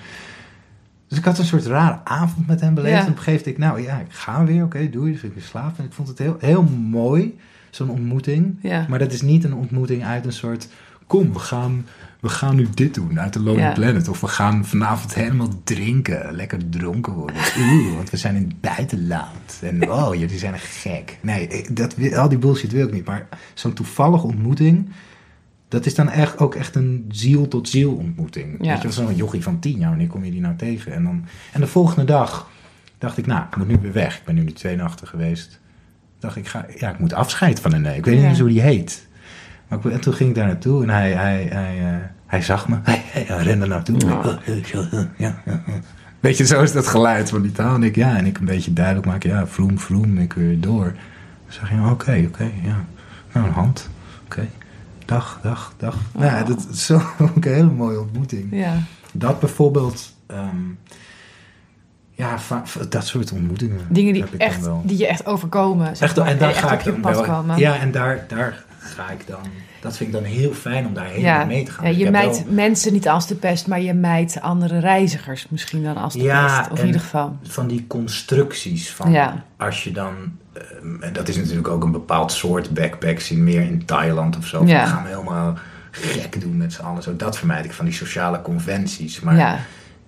Dus ik had een soort rare avond met hem beleefd.
Ja.
En op een gegeven moment, nou ja, ik ga weer, oké, doe je. Dus ik weer slapen. En ik vond het heel, heel mooi, zo'n ontmoeting.
Ja.
Maar dat is niet een ontmoeting uit een soort... Kom, we gaan, we gaan nu dit doen uit de Lonely
Ja.
Planet. Of we gaan vanavond helemaal drinken. Lekker dronken worden. Oeh, want we zijn in het buitenland. En oh, jullie zijn gek. Nee, ik- dat, al die bullshit wil ik niet. Maar zo'n toevallige ontmoeting... Dat is dan echt, ook echt een ziel tot ziel ontmoeting.
Ja.
Weet je, zo'n jochie van tien jaar, wanneer kom je die nou tegen? En, dan, en de volgende dag dacht ik, nou, ik moet nu weer weg. Ik ben nu twee nachten geweest. Dacht ik, ga, ja, ik moet afscheid van een nee. Ik weet niet eens hoe die heet. Maar ik, en toen ging ik daar naartoe en hij, hij, hij, eh, hij zag me. Hij, hij, hij rende naartoe. Ja. Ja, ja, ja. Weet je, zo is dat geluid van die taal. En ik, ja, en ik een beetje duidelijk maken, ja, vroom, vroom, ik weer door. Dan zeg je, oké, oké, ja. Nou, een hand. Oké. Dag, dag, dag. Nou Ja, dat is zo ook een hele mooie ontmoeting.
Ja.
Dat bijvoorbeeld, ehm, ja, dat soort ontmoetingen.
Dingen die, echt, die je echt overkomen. zeg
Echt,
maar,
en daar ga ik
je
dan
pad
wel.
komen.
Ja, en daar, daar ga ik dan. Dat vind ik dan heel fijn om daarheen
Ja.
mee te gaan.
Ja, je mijt
wel
mensen niet als de pest, maar je mijt andere reizigers misschien dan als de
Ja,
pest. Of in ieder geval.
van die constructies van als je dan. Ehm, en dat is natuurlijk ook een bepaald soort backpack zien, meer in Thailand of zo.
Ja.
Dan gaan we helemaal gek doen met z'n allen. Zo, dat vermijd ik van die sociale conventies. Maar
ja.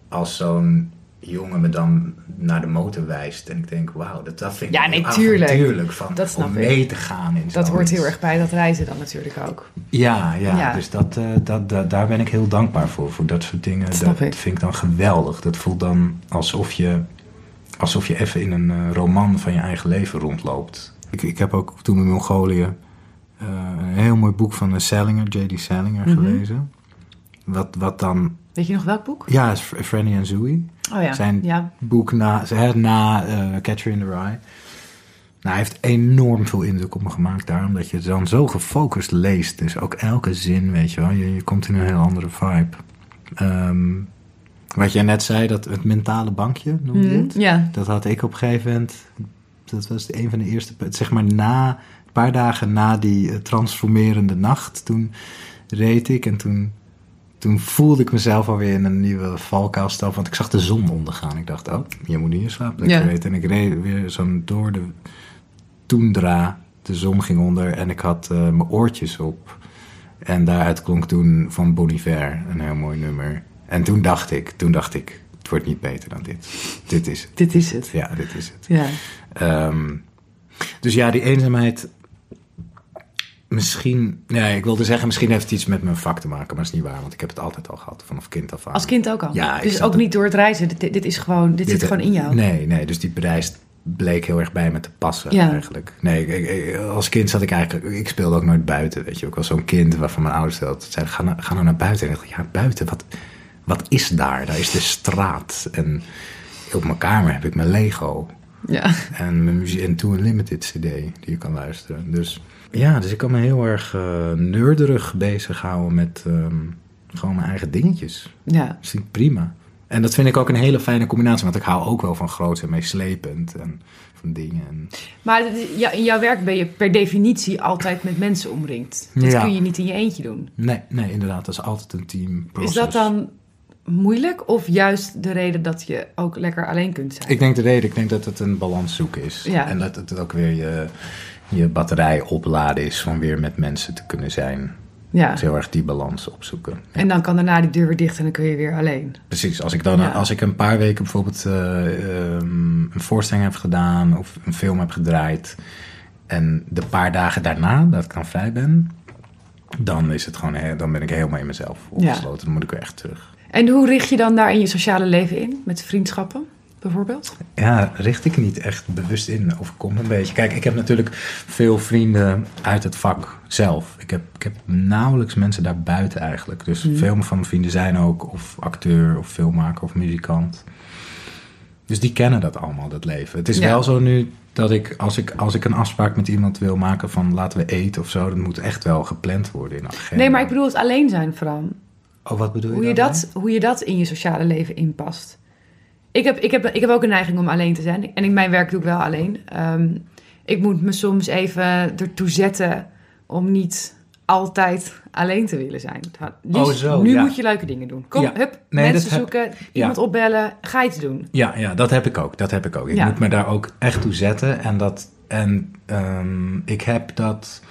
als zo'n jongen me dan naar de motor wijst en ik denk, wauw, dat, dat vind ik
Ja,
heel
nee, tuurlijk.
van
Dat snap
om
ik.
mee te gaan in
Dat hoort heel erg bij dat reizen dan natuurlijk ook.
Ja, ja,
Ja.
dus dat, eh, dat, dat, daar ben ik heel dankbaar voor, voor dat soort dingen.
Dat snap
dat
ik.
vind ik dan geweldig. Dat voelt dan alsof je, alsof je even in een eh, roman van je eigen leven rondloopt. Ik, ik heb ook toen in Mongolië eh, een heel mooi boek van eh, Salinger, J.D. Salinger,
Mhm.
gelezen. Wat, wat dan,
Weet je nog welk boek?
ja, Franny en Zooey.
Oh ja.
Zijn
ja.
boek na, hè, na eh, Catcher in the Rye. Nou, hij heeft enorm veel indruk op me gemaakt daar, omdat je het dan zo gefocust leest. Dus ook elke zin, weet je wel, je, je komt in een heel andere vibe. Ehm, wat jij net zei, dat het mentale bankje, noem je
Mhm,
het?
ja.
Dat had ik op een gegeven moment, dat was een van de eerste, zeg maar na, een paar dagen na die eh, transformerende nacht, toen reed ik en toen, toen voelde ik mezelf alweer in een nieuwe valkuil stappen, want ik zag de zon ondergaan. Ik dacht, oh, je moet hier slapen,
Ja.
weten. En ik reed weer zo'n door de toendra, de zon ging onder en ik had eh, mijn oortjes op. En daaruit klonk toen van Bon Iver een heel mooi nummer. En toen dacht ik, toen dacht ik, het wordt niet beter dan dit. Dit is het.
Dit is het.
Ja, dit is het.
Ja.
Ehm, dus ja, die eenzaamheid. Misschien, nee, ik wilde zeggen, misschien heeft het iets met mijn vak te maken, maar dat is niet waar, want ik heb het altijd al gehad, vanaf kind af aan.
Als kind ook al.
Ja,
dus ook niet door het reizen. Dit, dit is gewoon, dit, zit gewoon in jou.
Nee, nee, dus die prijs bleek heel erg bij me te passen
Ja.
eigenlijk. Nee, ik, ik- als kind zat ik eigenlijk, ik speelde ook nooit buiten, weet je. Ik was zo'n kind waarvan mijn ouders altijd zeiden, ga, nou- ga nou naar buiten. En ik dacht, ja, buiten, wat, wat is daar? Daar is de straat. En op mijn kamer heb ik mijn Lego.
Ja.
En mijn muziek en To Unlimited CD die je kan luisteren. Dus ja, dus ik kan me heel erg uh, neurderig bezighouden met ehm, gewoon mijn eigen dingetjes.
Ja.
Dat vind ik prima. En dat vind ik ook een hele fijne combinatie, want ik hou ook wel van groot en meeslepend en van dingen. En...
Maar in jouw werk ben je per definitie altijd met mensen omringd. Dat
Ja.
kun je niet in je eentje doen.
Nee, nee, inderdaad, dat is altijd een team.
Is dat dan moeilijk of juist de reden dat je ook lekker alleen kunt zijn?
Ik denk de reden, ik denk dat het een balans zoeken is.
Ja.
En dat het ook weer je, je batterij opladen is van weer met mensen te kunnen zijn.
ja.
Dus heel erg die balans opzoeken. Ja.
En dan kan daarna die deur weer dicht en dan kun je weer alleen.
Precies, als ik dan
Ja.
als ik een paar weken bijvoorbeeld eh, ehm, een voorstelling heb gedaan of een film heb gedraaid en de paar dagen daarna dat ik dan vrij ben, dan is het gewoon dan ben ik helemaal in mezelf opgesloten. Dan moet ik weer echt terug.
En hoe richt je dan daar in je sociale leven in? Met vriendschappen bijvoorbeeld?
Ja, richt ik niet echt bewust in. Overkomt een beetje. Kijk, ik heb natuurlijk veel vrienden uit het vak zelf. Ik heb, ik heb nauwelijks mensen daarbuiten eigenlijk. Dus
Mhm.
veel van mijn vrienden zijn ook of acteur of filmmaker of muzikant. Dus die kennen dat allemaal, dat leven. Het is
Ja.
wel zo nu dat ik als, ik, als ik een afspraak met iemand wil maken van laten we eten of zo, dan moet echt wel gepland worden in de agenda.
Nee, maar ik bedoel het alleen zijn vooral.
Oh, wat bedoel je
Hoe je, dat, hoe je dat in je sociale leven inpast. Ik heb, ik, heb, ik heb ook een neiging om alleen te zijn. En in mijn werk doe ik wel alleen. Ehm, ik moet me soms even ertoe zetten om niet altijd alleen te willen zijn. Lies,
Oh, zo,
nu
ja.
moet je leuke dingen doen. Kom,
Ja.
hup,
Nee,
mensen
heb-
zoeken, iemand opbellen, ga iets doen.
Ja, ja, dat heb ik ook. Dat heb ik ook. Ik moet me daar ook echt toe zetten. En, dat, en ehm, ik, heb dat,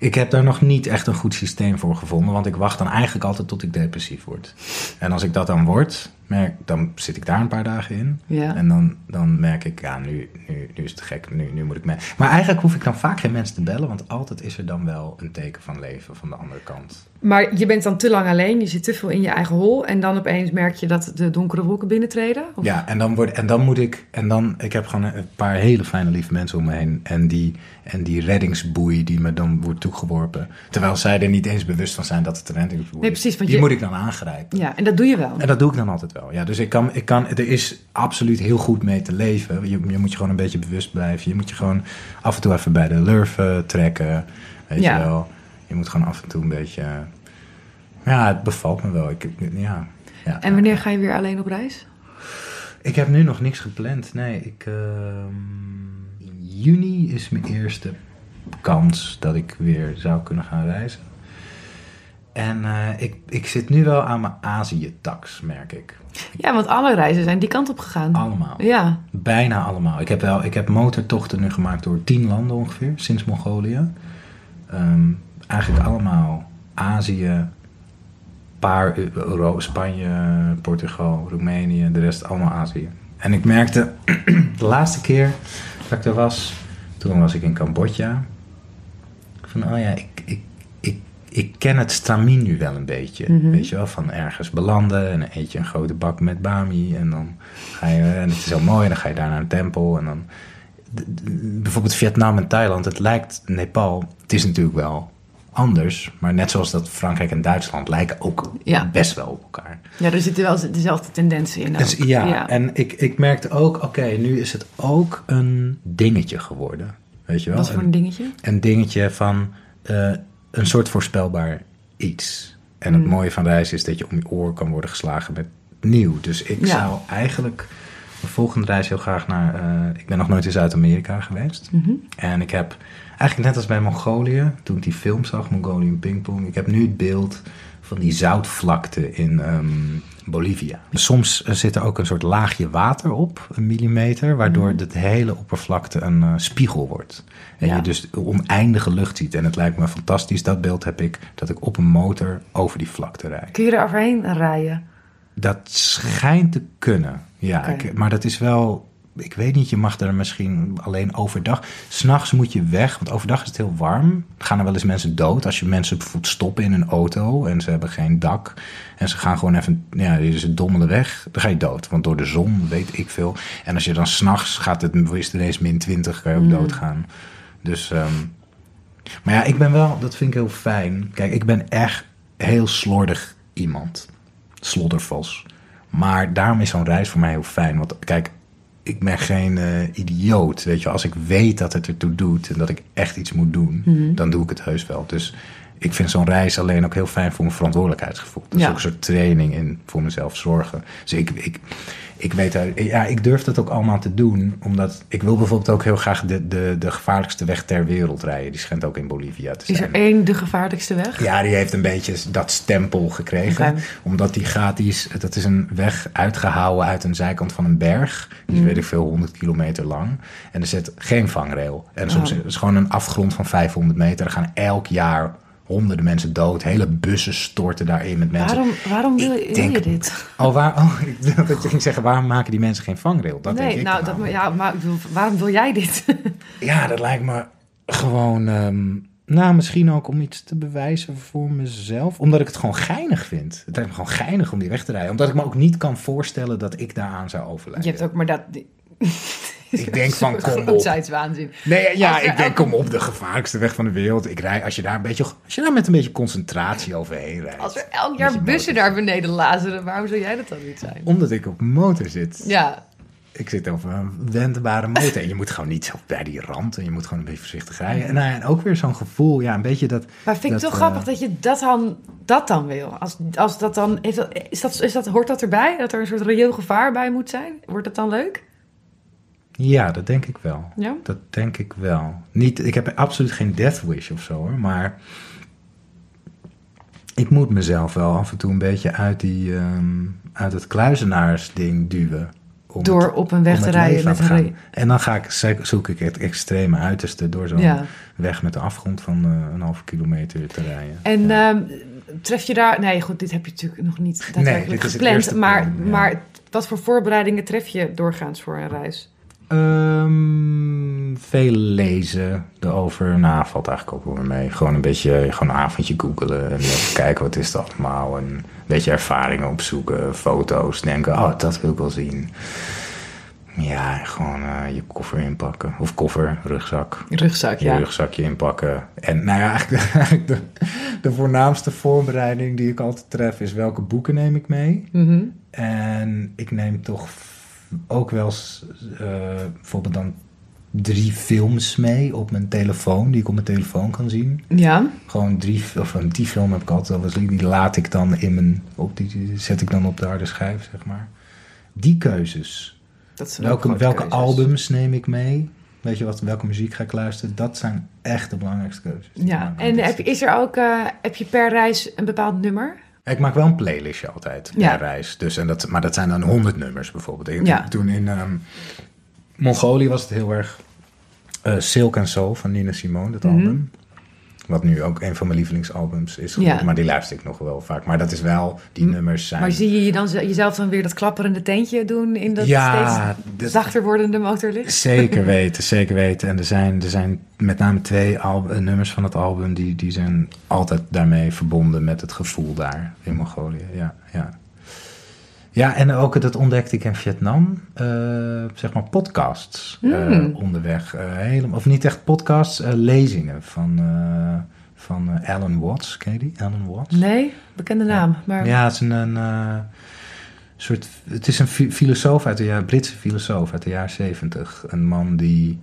ik heb daar nog niet echt een goed systeem voor gevonden. Want ik wacht dan eigenlijk altijd tot ik depressief word. En als ik dat dan word, merk, dan zit ik daar een paar dagen in.
Ja.
En dan, dan merk ik, ja, nu, nu, nu is het gek. Nu, nu moet ik mee. Maar eigenlijk hoef ik dan vaak geen mensen te bellen. Want altijd is er dan wel een teken van leven van de andere kant.
Maar je bent dan te lang alleen, je zit te veel in je eigen hol... en dan opeens merk je dat de donkere wolken binnentreden? Of-
Ja, en dan, word, en dan moet ik. En dan, ik heb gewoon een paar hele fijne, lieve mensen om me heen. En die, en die reddingsboei die me dan wordt toegeworpen. Terwijl zij er niet eens bewust van zijn dat het een reddingsboei
Nee,
is.
precies, want
Die
je-
moet ik dan aangrijpen.
ja, en dat doe je wel.
En dat doe ik dan altijd wel. Ja, dus ik kan, ik kan, er is absoluut heel goed mee te leven. Je, je moet je gewoon een beetje bewust blijven. Je moet je gewoon af en toe even bij de lurven trekken. Weet
Ja.
je wel. Je moet gewoon af en toe een beetje. Ja, het bevalt me wel. Ik, ja, ja.
En wanneer ga je weer alleen op reis?
Ik heb nu nog niks gepland. Nee, ik, ehm, in juni is mijn eerste kans dat ik weer zou kunnen gaan reizen. En eh, ik, ik zit nu wel aan mijn Azië-tax, merk ik.
Ja, want alle reizen zijn die kant op gegaan.
Allemaal.
Ja,
Bijna allemaal. Ik heb, wel, ik heb motortochten nu gemaakt door tien landen ongeveer, sinds Mongolië. Ehm, eigenlijk allemaal Azië, paar Eu- Euro, Spanje, Portugal, Roemenië, de rest allemaal Azië. En ik merkte de laatste keer dat ik er was, toen was ik in Cambodja. Van, oh ja, ik, ik, ken het stramien nu wel een beetje.
Mhm.
Weet je wel, van ergens belanden en dan eet je een grote bak met bami. En dan ga je, en het is heel mooi, en dan ga je daar naar een tempel. En dan, bijvoorbeeld Vietnam en Thailand, het lijkt Nepal, het is natuurlijk wel anders. Maar net zoals dat Frankrijk en Duitsland lijken ook
Ja.
best wel op elkaar.
ja er zitten wel dezelfde tendensen in.
Dus ja, en ik, ik merkte ook, oké, nu is het ook een dingetje geworden. Weet je wel?
Wat voor een dingetje?
een dingetje van eh, een soort voorspelbaar iets. En het
Mm.
mooie van reizen is dat je om je oor kan worden geslagen met nieuw. Dus ik
Ja.
zou eigenlijk de volgende reis heel graag naar... eh, ik ben nog nooit in Zuid-Amerika geweest.
Mhm.
En ik heb eigenlijk net als bij Mongolië, toen ik die film zag, Mongolian Pingpong... ik heb nu het beeld van die zoutvlakte in ehm, Bolivia. Soms eh, zit er ook een soort laagje water op, een millimeter... waardoor de hele oppervlakte een eh, spiegel wordt. En
Ja.
je dus oneindige lucht ziet. En het lijkt me fantastisch, dat beeld heb ik... dat ik op een motor over die vlakte rijd.
Kun je er overheen rijden?
Dat schijnt te kunnen. Ja, ik- maar dat is wel. Ik weet niet, je mag er misschien alleen overdag. S'nachts moet je weg, want overdag is het heel warm. Er gaan er wel eens mensen dood. Als je mensen bijvoorbeeld stoppen in een auto en ze hebben geen dak. En ze gaan gewoon even, ja, ze dommelen weg. Dan ga je dood, want door de zon weet ik veel. En als je dan s'nachts gaat, het, is het ineens min 20, kan je ook
Mm.
doodgaan. Dus, ehm, maar ja, ik ben wel, dat vind ik heel fijn. Kijk, ik ben echt heel slordig iemand sloddervos. Maar daarom is zo'n reis voor mij heel fijn. Want kijk, ik ben geen eh, idioot. Weet je, als ik weet dat het ertoe doet en dat ik echt iets moet doen,
Mhm.
dan doe ik het heus wel. Dus ik vind zo'n reis alleen ook heel fijn voor mijn verantwoordelijkheidsgevoel. Dat is
Ja.
ook een soort training in voor mezelf zorgen. Dus ik, ik, ik weet, ja, ik durf dat ook allemaal te doen, omdat ik wil bijvoorbeeld ook heel graag de, de, de gevaarlijkste weg ter wereld rijden. Die schijnt ook in Bolivia te
Is
zijn.
er één de gevaarlijkste weg?
Ja, die heeft een beetje dat stempel gekregen. Omdat die gaat, die is, dat is een weg uitgehouwen uit een zijkant van een berg. Die is,
Mm.
weet ik veel, 100 kilometer lang. En er zit geen vangrail. En soms
Oh.
is het gewoon een afgrond van 500 meter. Er gaan elk jaar honderden mensen dood. Hele bussen storten daarin met mensen.
Waarom, waarom wil,
Ik
wil
denk-
je dit?
Oh, waar, oh, ik dacht dat je ging zeggen, waarom maken die mensen geen vangrail? Dat denk
nee,
ik
nou, dat, ja, maar waarom wil jij dit?
Ja, dat lijkt me gewoon. ehm, nou, misschien ook om iets te bewijzen voor mezelf. Omdat ik het gewoon geinig vind. Het lijkt me gewoon geinig om die weg te rijden. Omdat ik me ook niet kan voorstellen dat ik daaraan zou overlijden.
Je hebt ook maar dat...
Ik denk van, kom op.
Grootheidswaanzin.
Nee, ja, ik denk, kom op, de gevaarlijkste weg van de wereld. Ik rij, als je daar een beetje, als je daar met een beetje concentratie overheen rijdt.
Als er elk jaar bussen naar beneden lazeren, waarom zou jij dat dan niet zijn?
Omdat ik op motor zit.
Ja,
Ik zit op een wendbare motor. En je moet gewoon niet zo bij die rand. En je moet gewoon een beetje voorzichtig rijden. En, nou ja, en ook weer zo'n gevoel, ja, een beetje dat...
maar vind ik toch
eh,
grappig dat je dat dan, dat dan wil. Als, als dat dan, heeft dat, is dat, is dat, hoort dat erbij? Dat er een soort reëel gevaar bij moet zijn? Wordt dat dan leuk?
Ja, dat denk ik wel.
Ja?
Dat denk ik wel. Niet, ik heb absoluut geen death wish of zo hoor, maar ik moet mezelf wel af en toe een beetje uit, die, ehm, uit het kluizenaarsding duwen. Om
Door
het-
op een weg te rijden met
gaan. En dan ga ik, zoek ik het extreme uiterste door zo'n
Ja.
weg met een afgrond van eh, een halve kilometer te rijden.
En
Ja.
ehm, tref je daar... Nee, goed, dit heb je natuurlijk nog niet daadwerkelijk
het
gepland. Maar,
plan, ja.
maar wat voor voorbereidingen tref je doorgaans voor een reis?
Ehm, veel lezen erover. Nou, valt eigenlijk ook wel weer mee. Gewoon een beetje gewoon een avondje googelen. En even kijken wat is het allemaal. En een beetje ervaringen opzoeken. Foto's. Denken, oh, dat wil ik wel zien. Ja, gewoon eh, je koffer inpakken. Of koffer, rugzak.
Rugzak,
Je
ja.
rugzakje inpakken. En nou ja, eigenlijk, de, de, voornaamste voorbereiding die ik altijd tref... is welke boeken neem ik mee.
Mhm.
En ik neem toch ook wel eens eh, bijvoorbeeld dan drie films mee op mijn telefoon, die ik op mijn telefoon kan zien.
Ja,
Gewoon drie, of een die film heb ik altijd al die laat ik dan in mijn, op die, zet ik dan op de harde schijf, zeg maar. Die keuzes.
dat zijn
Welke, welke
keuzes.
albums neem ik mee? Weet je wat, welke muziek ga ik luisteren? Dat zijn echt de belangrijkste keuzes.
Ja, en heb is er ook, eh, heb je per reis een bepaald nummer?
Ik maak wel een playlistje altijd
Ja.
reis. Dus, en dat, maar dat zijn dan honderd nummers bijvoorbeeld. Ik,
Ja.
Toen in ehm, Mongolië was het heel erg eh, Silk and Soul van Nina Simone, dat
Mhm.
album. Wat nu ook een van mijn lievelingsalbums is.
Ja.
Maar die luister ik nog wel vaak. Maar dat is wel, die nummers zijn...
Maar zie je je dan jezelf dan weer dat klapperende tentje doen in dat
ja,
steeds zachter wordende motorlicht?
Zeker weten, zeker weten. En er zijn, er zijn met name twee eh, nummers van het album... Die, die zijn altijd daarmee verbonden met het gevoel daar in Mongolië. Ja, ja. Ja en ook dat ontdekte ik in Vietnam. eh, zeg maar podcasts eh,
Hmm.
onderweg. eh, helemaal, of niet echt podcasts, lezingen van, van Alan Watts. Ken je die? Alan Watts?
Nee, bekende naam. Maar
Ja, het is een, een soort. Het is een fi- filosoof uit de jaar, Britse filosoof uit de jaren zeventig. Een man die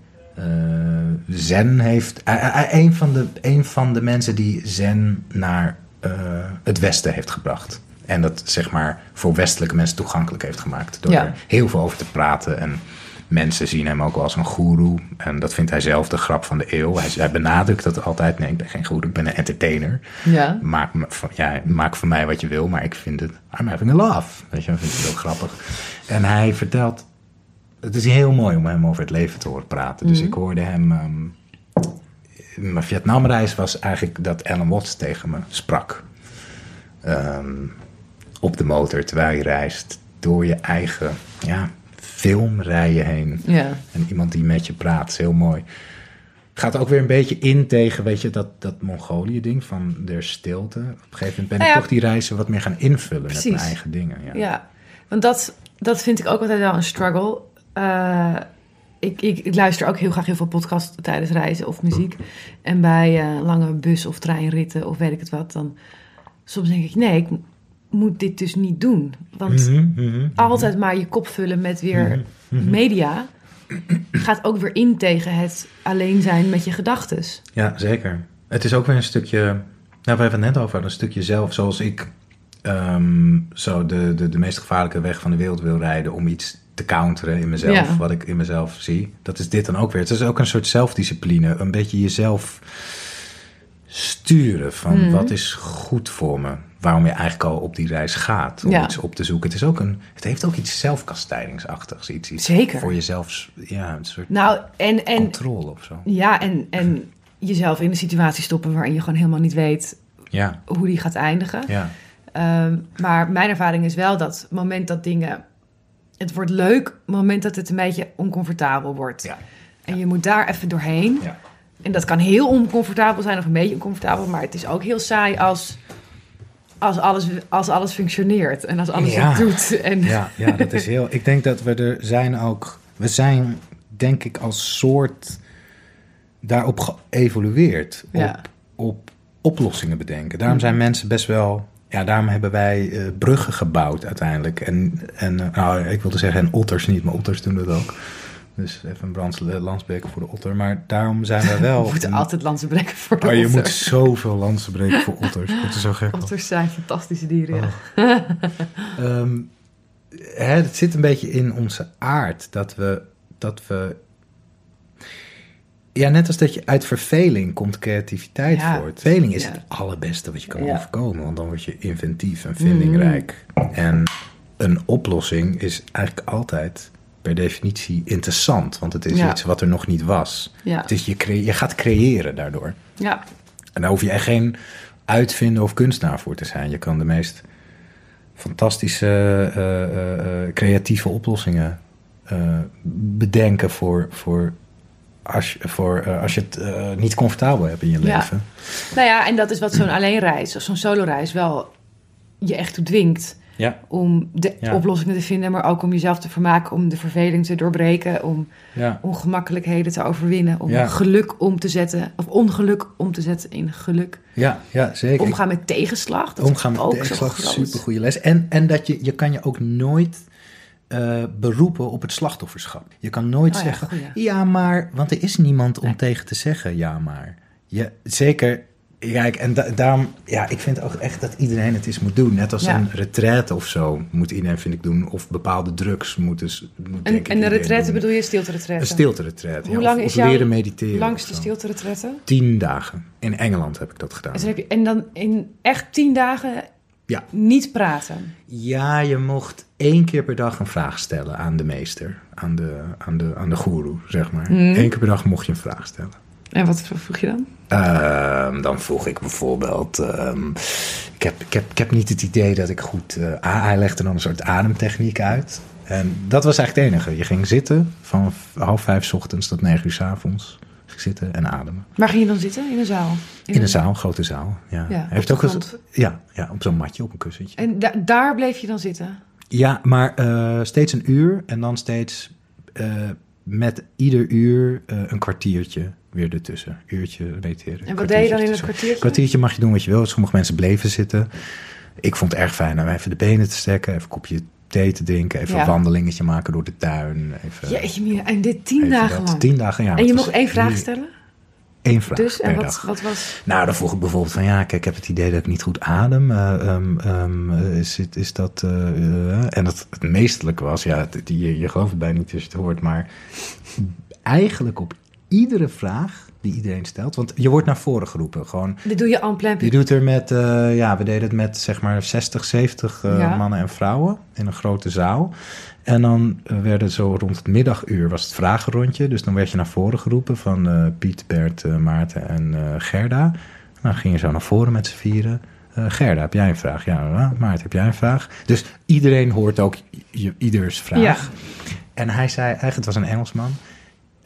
Zen heeft. een, van de, een van de mensen die Zen naar het Westen heeft gebracht. En dat zeg maar voor westelijke mensen toegankelijk heeft gemaakt. Door
Ja.
er heel veel over te praten. En mensen zien hem ook wel als een goeroe. En dat vindt hij zelf de grap van de eeuw. Hij, hij benadrukt dat altijd. Nee, ik ben geen goeroe, ik ben een entertainer
ja.
maak, ja, maak van mij wat je wil, maar ik vind het, I'm having a laugh. Weet je, ik vind het heel grappig. En hij vertelt, het is heel mooi om hem over het leven te horen praten. Dus
Mhm.
ik hoorde hem, ehm, mijn Vietnamreis was eigenlijk dat Alan Watts tegen me sprak. Ehm, op de motor, terwijl je reist, door je eigen ja, filmrijen heen.
ja.
En iemand die met je praat, is heel mooi. Gaat ook weer een beetje in tegen, weet je, dat, dat Mongolië-ding van de stilte. Op een gegeven moment ben ik
Nou ja.
toch die reizen wat meer gaan invullen met mijn eigen dingen. Ja.
Ja, want dat, dat vind ik ook altijd wel een struggle. Eh, ik, ik, ik luister ook heel graag heel veel podcasts tijdens reizen of muziek. En bij eh, lange bus- of treinritten of weet ik het wat, dan soms denk ik, nee, ik, moet dit dus niet doen. Want
Mhm, mhm.
altijd maar je kop vullen met weer media gaat ook weer in tegen het alleen zijn met je gedachtes.
Ja, zeker. Het is ook weer een stukje... Nou, we hebben het net over, een stukje zelf. Zoals ik ehm, zo de, de, de meest gevaarlijke weg van de wereld wil rijden... om iets te counteren in mezelf,
Ja.
wat ik in mezelf zie. Dat is dit dan ook weer. Het is ook een soort zelfdiscipline. Een beetje jezelf sturen van
Mhm.
wat is goed voor me. Waarom je eigenlijk al op die reis gaat om
Ja.
iets op te zoeken. Het, is ook een, het heeft ook iets zelfkastijdingsachtigs. Iets, iets
Zeker.
Voor jezelf, ja, een soort
Nou, en, en
controle of zo.
ja, en, en jezelf in een situatie stoppen waarin je gewoon helemaal niet weet
Ja,
hoe die gaat eindigen.
ja.
Ehm, maar mijn ervaring is wel dat het moment dat dingen. Het wordt leuk, het moment dat het een beetje oncomfortabel wordt.
Ja.
En je moet daar even doorheen.
Ja.
En dat kan heel oncomfortabel zijn of een beetje oncomfortabel, maar het is ook heel saai als, als, alles, als alles functioneert en als alles
Ja.
het doet. En,
Ja, ja, dat is heel. Ik denk dat we er zijn ook. We zijn, denk ik, als soort daarop geëvolueerd.
Ja.
Op, op oplossingen bedenken. Daarom zijn mensen best wel. Ja, daarom hebben wij eh, bruggen gebouwd uiteindelijk. En, en eh, nou, ik wilde zeggen, en otters niet, maar otters doen dat ook. Dus even een brands, landsbreken voor de otter. Maar daarom zijn we wel.
We moeten altijd lansen breken voor de
Oh, je
otter.
moet zoveel lansen breken voor otters. Dat is zo gek.
Otters zijn fantastische dieren, ja.
Ehm, hè, het zit een beetje in onze aard dat we, dat we. Ja, net als dat je uit verveling komt creativiteit
Ja.
voort. Verveling is
Ja.
het allerbeste wat je kan
Ja.
overkomen, want dan word je inventief en vindingrijk. En een oplossing is eigenlijk altijd per definitie interessant, want het is
Ja.
iets wat er nog niet was.
Ja.
Het is je, cre- je gaat creëren daardoor.
ja.
En daar hoef je echt geen uitvinder of kunstenaar voor te zijn. Je kan de meest fantastische, eh, eh, eh, creatieve oplossingen bedenken voor, voor, als, je- voor als je het niet comfortabel hebt in je
Ja.
leven.
Nou ja, en dat is wat zo'n alleenreis of zo'n soloreis wel je echt toe dwingt.
Ja,
Om de
Ja.
oplossingen te vinden, maar ook om jezelf te vermaken, om de verveling te doorbreken, om
ja,
ongemakkelijkheden te overwinnen, om geluk om te zetten, of ongeluk om te zetten in geluk.
ja, ja zeker.
Omgaan met tegenslag, dat
Omgaan
is
met tegenslag, super goede les. En, en dat je, je kan je ook nooit eh, beroepen op het slachtofferschap. Je kan nooit
Oh
zeggen, ja maar, want er is niemand om
Nee.
tegen te zeggen, ja maar. Je, zeker, kijk, en da- daarom, ja, ik vind ook echt dat iedereen het eens moet doen. Net als
Ja.
een retraite of zo, moet iedereen, vind ik, doen. Of bepaalde drugs moeten, s- moet, denk
En, en de retraite bedoel je stilte-retraite?
Een stilte-retraite,
Hoe
ja,
lang
of,
is
of leren mediteren.
Langste
of zo.
stilte-retraite?
Tien dagen. In Engeland heb ik dat gedaan.
En, dan heb je- en dan in echt tien dagen
Ja.
niet praten.
Ja, je mocht één keer per dag een vraag stellen aan de meester, aan de, aan de, aan de goeroe, zeg maar.
Mhm.
Eén keer per dag mocht je een vraag stellen.
En wat vroeg je dan?
Ehm, dan vroeg ik bijvoorbeeld, ehm, ik, heb, ik, heb, ik heb niet het idee dat ik goed, a- hij legde dan een soort ademtechniek uit. En dat was eigenlijk het enige. Je ging zitten van half vijf 's ochtends tot negen uur 's avonds. Zitten en ademen.
Waar ging je dan zitten? In een zaal?
In een zaal, grote zaal. Ja,
Ja,
heeft ook een,
grond.
ja, ja, op zo'n matje, op een kussentje.
En da- daar bleef je dan zitten?
Ja, maar eh, steeds een uur en dan steeds eh, met ieder uur een kwartiertje weer ertussen. Uurtje mediteren.
En wat deed je dan in het
kwartiertje
kwartiertje?
Een kwartiertje mag je doen wat je wil. Sommige mensen bleven zitten. Ik vond het erg fijn om even de benen te strekken, even een kopje thee te drinken, even
Ja.
een wandelingetje maken door de tuin. Even,
Jeetje, Mia, en dit tien dagen lang?
Tien dagen, ja.
en je mocht één vraag stellen?
Eén vraag
Dus, en wat,
dag.
wat was...
Nou, dan vroeg ik bijvoorbeeld van ja, kijk, ik heb het idee dat ik niet goed adem. Ehm, eh, is, is dat. eh, en dat het meestelijk was, ja, het- je, je gelooft het bijna niet als je het hoort, maar eigenlijk op iedere vraag die iedereen stelt, want je wordt naar voren geroepen. Gewoon,
Dit doe je en plein
je doet er met, eh, ja, we deden het met zeg maar 60, 70 eh,
Ja.
mannen en vrouwen in een grote zaal. En dan eh, werden zo rond het middaguur was het vragenrondje. Dus dan werd je naar voren geroepen van Piet, Bert, Maarten en Gerda. Dan ging je zo naar voren met z'n vieren. Gerda, heb jij een vraag? Ja, Maarten, heb jij een vraag? Dus iedereen hoort ook ieders vraag.
Ja.
En hij zei, eigenlijk het was een Engelsman.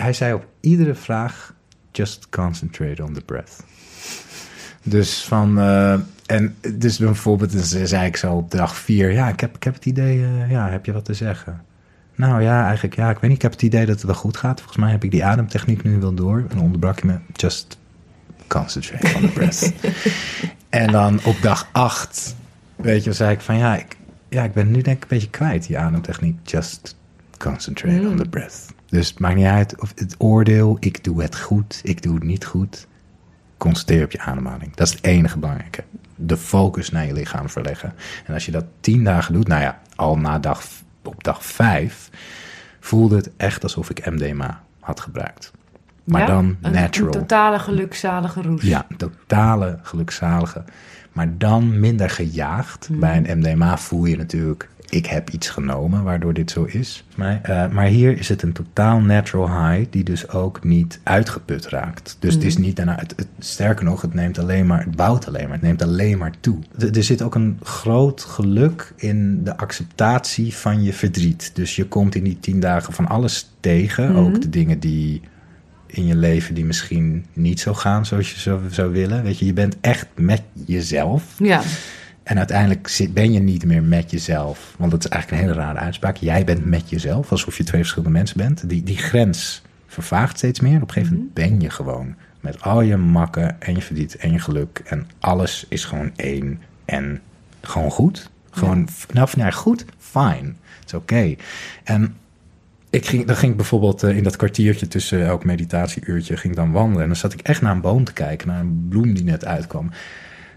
Hij zei op iedere vraag, just concentrate on the breath. Dus van, eh, en dus bijvoorbeeld dus zei ik zo op dag vier, ja, ik heb, ik heb het idee, eh, ja, heb je wat te zeggen? Nou ja, eigenlijk, ja, ik weet niet, ik heb het idee dat het wel goed gaat. Volgens mij heb ik die ademtechniek nu wel door. En onderbrak je me, just concentrate on the breath. en dan op dag acht weet je, zei ik van ja, ik, ja, ik ben nu denk ik een beetje kwijt die ademtechniek. Just concentrate on the breath. Dus het maakt niet uit of het oordeel, ik doe het goed, ik doe het niet goed. Concentreer op je ademhaling. Dat is het enige belangrijke. De focus naar je lichaam verleggen. En als je dat tien dagen doet, nou ja, al na dag, op dag vijf, voelde het echt alsof ik MDMA had gebruikt. Maar
Ja?
dan
Een-
natural.
Een totale gelukzalige roes.
Ja, totale gelukzalige. Maar dan minder gejaagd.
Hmm.
Bij een MDMA voel je natuurlijk, ik heb iets genomen waardoor dit zo is. Maar, eh, maar hier is het een totaal natural high die dus ook niet uitgeput raakt. Dus het is
Hmm.
niet daarna, het, het- sterker nog, het neemt alleen maar, het bouwt alleen maar, het neemt alleen maar toe. Er- er zit ook een groot geluk in de acceptatie van je verdriet. Dus je komt in die tien dagen van alles tegen. Ook de dingen die in je leven die misschien niet zo gaan zoals je zou, zou willen. Weet je, je bent echt met jezelf.
Ja.
En uiteindelijk zit, ben je niet meer met jezelf. Want dat is eigenlijk een hele rare uitspraak. Jij bent met jezelf, alsof je twee verschillende mensen bent. Die, die grens vervaagt steeds meer. Op een gegeven moment ben je gewoon met al je makken en je verdriet en je geluk. En alles is gewoon één en gewoon goed. Gewoon, nou, of nee, goed, fine. Het is oké. En ik ging, dan ging ik bijvoorbeeld eh, in dat kwartiertje tussen elk meditatieuurtje ging dan wandelen. En dan zat ik echt naar een boom te kijken, naar een bloem die net uitkwam.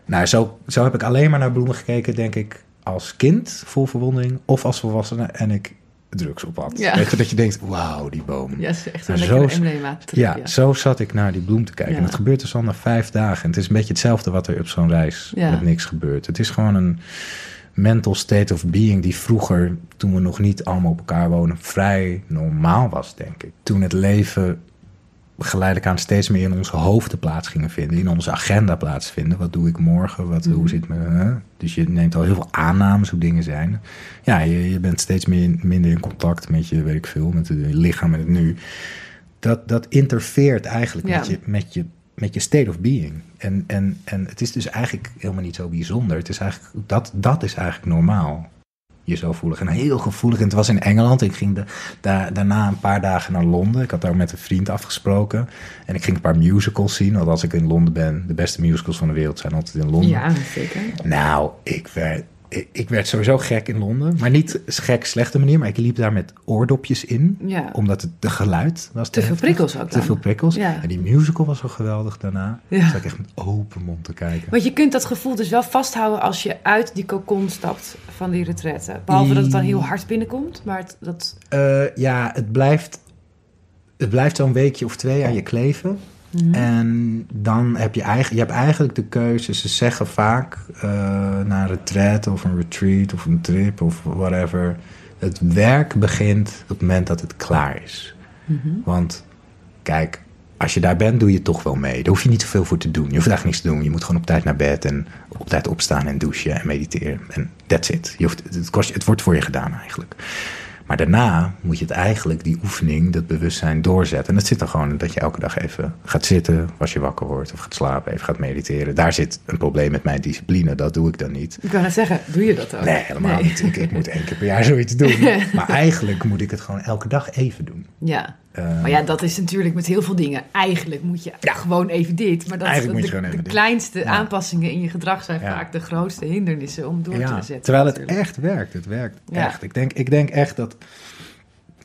Nou, zo, zo heb ik alleen maar naar bloemen gekeken, denk ik, als kind, vol verwondering, of als volwassene en ik drugs op had.
Ja.
Weet je, dat je denkt, wauw, die boom.
Ja, dat is echt een.
Ja, zo zat ik naar die bloem te kijken.
Ja.
En het gebeurt dus al na vijf dagen. En het is een beetje hetzelfde wat er op zo'n reis met niks gebeurt. Het is gewoon een mental state of being die vroeger, toen we nog niet allemaal op elkaar wonen, vrij normaal was, denk ik. Toen het leven geleidelijk aan steeds meer in onze hoofden plaats gingen vinden, in onze agenda plaatsvinden. Wat doe ik morgen? Wat, Hoe zit me? hè? Dus je neemt al heel veel aannames hoe dingen zijn. Ja, je, je bent steeds meer, minder in contact met je, weet ik veel, met het lichaam en het nu. Dat, dat interfereert eigenlijk
Ja.
met, je, met, je, met je state of being. En, en, en het is dus eigenlijk helemaal niet zo bijzonder. Het is eigenlijk, dat, dat is eigenlijk normaal. Je zo voelig en heel gevoelig. En het was in Engeland. Ik ging de, da- daarna een paar dagen naar Londen. Ik had daar met een vriend afgesproken. En ik ging een paar musicals zien. Want als ik in Londen ben, de beste musicals van de wereld zijn altijd in Londen.
Ja, zeker.
Nou, ik werd, ik, werd sowieso gek in Londen. Maar niet gek, slechte manier. Maar ik liep daar met oordopjes in.
Ja.
Omdat het de geluid was.
Te veel
heftig.
prikkels ook
Te veel prikkels.
Ja.
En die musical was zo geweldig daarna.
Ja.
Zat ik echt met open mond te kijken.
Want je kunt dat gevoel dus wel vasthouden als je uit die cocon stapt van die retraite. Behalve dat het dan heel hard binnenkomt. Maar het, dat...
Eh, ja, het blijft, het blijft zo'n weekje of twee aan je kleven.
Mhm.
En dan heb je, eigen, je hebt eigenlijk de keuze. Ze zeggen vaak eh, na een retreat of een retreat of een trip of whatever. Het werk begint op het moment dat het klaar is.
Mhm.
Want kijk, als je daar bent, doe je toch wel mee. Daar hoef je niet zoveel voor te doen. Je hoeft eigenlijk niks te doen. Je moet gewoon op tijd naar bed en op tijd opstaan en douchen en mediteren. En that's it. Je hoeft, het, kost, het wordt voor je gedaan eigenlijk. Maar daarna moet je het eigenlijk, die oefening, dat bewustzijn doorzetten. En dat zit er gewoon dat je elke dag even gaat zitten als je wakker wordt. Of gaat slapen, even gaat mediteren. Daar zit een probleem met mijn discipline. Dat doe ik dan niet.
Ik kan net zeggen, doe je dat ook?
Nee, helemaal niet. Ik, ik moet één keer per jaar zoiets doen. Maar eigenlijk moet ik het gewoon elke dag even doen.
Ja.
Eh,
Maar ja, dat is natuurlijk met heel veel dingen. Eigenlijk moet je gewoon even dit. Maar dat,
Eigenlijk moet je
de,
gewoon even
de
dit.
kleinste aanpassingen in je gedrag zijn
Ja.
vaak de grootste hindernissen om door te zetten.
Terwijl het
natuurlijk.
echt werkt. Het werkt echt. Ik denk, ik denk echt dat.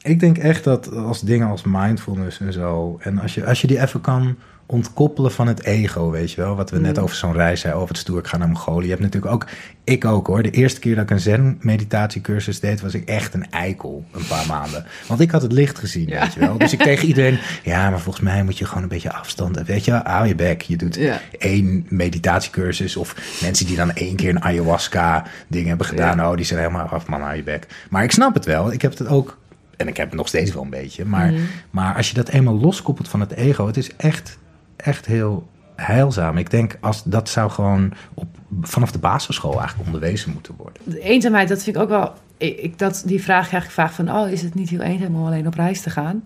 Ik denk echt dat als dingen als mindfulness en zo. En als je, als je die even kan ontkoppelen van het ego, weet je wel. Wat we net
Mm.
over zo'n reis zeiden, over het stoer, ik ga naar Mongolië. Je hebt natuurlijk ook, ik ook hoor. De eerste keer dat ik een zen-meditatiecursus deed, was ik echt een eikel. Een paar maanden. Want ik had het licht gezien,
Ja.
weet je wel. Dus ik tegen iedereen, ja, maar volgens mij moet je gewoon een beetje afstand. Weet je, wel, hou je bek. Je doet
Ja.
één meditatiecursus. Of mensen die dan één keer een ayahuasca ding hebben gedaan.
Ja.
Oh, die zijn helemaal af, man, hou je bek. Maar ik snap het wel. Ik heb het ook, en ik heb het nog steeds wel een beetje. Maar,
Mhm.
maar als je dat eenmaal loskoppelt van het ego, het is echt, echt heel heilzaam. Ik denk, als dat zou gewoon op, vanaf de basisschool eigenlijk onderwezen moeten worden.
De eenzaamheid, dat vind ik ook wel... Ik, dat, die vraag krijg ik vaak van... Oh, is het niet heel eenzaam om alleen op reis te gaan?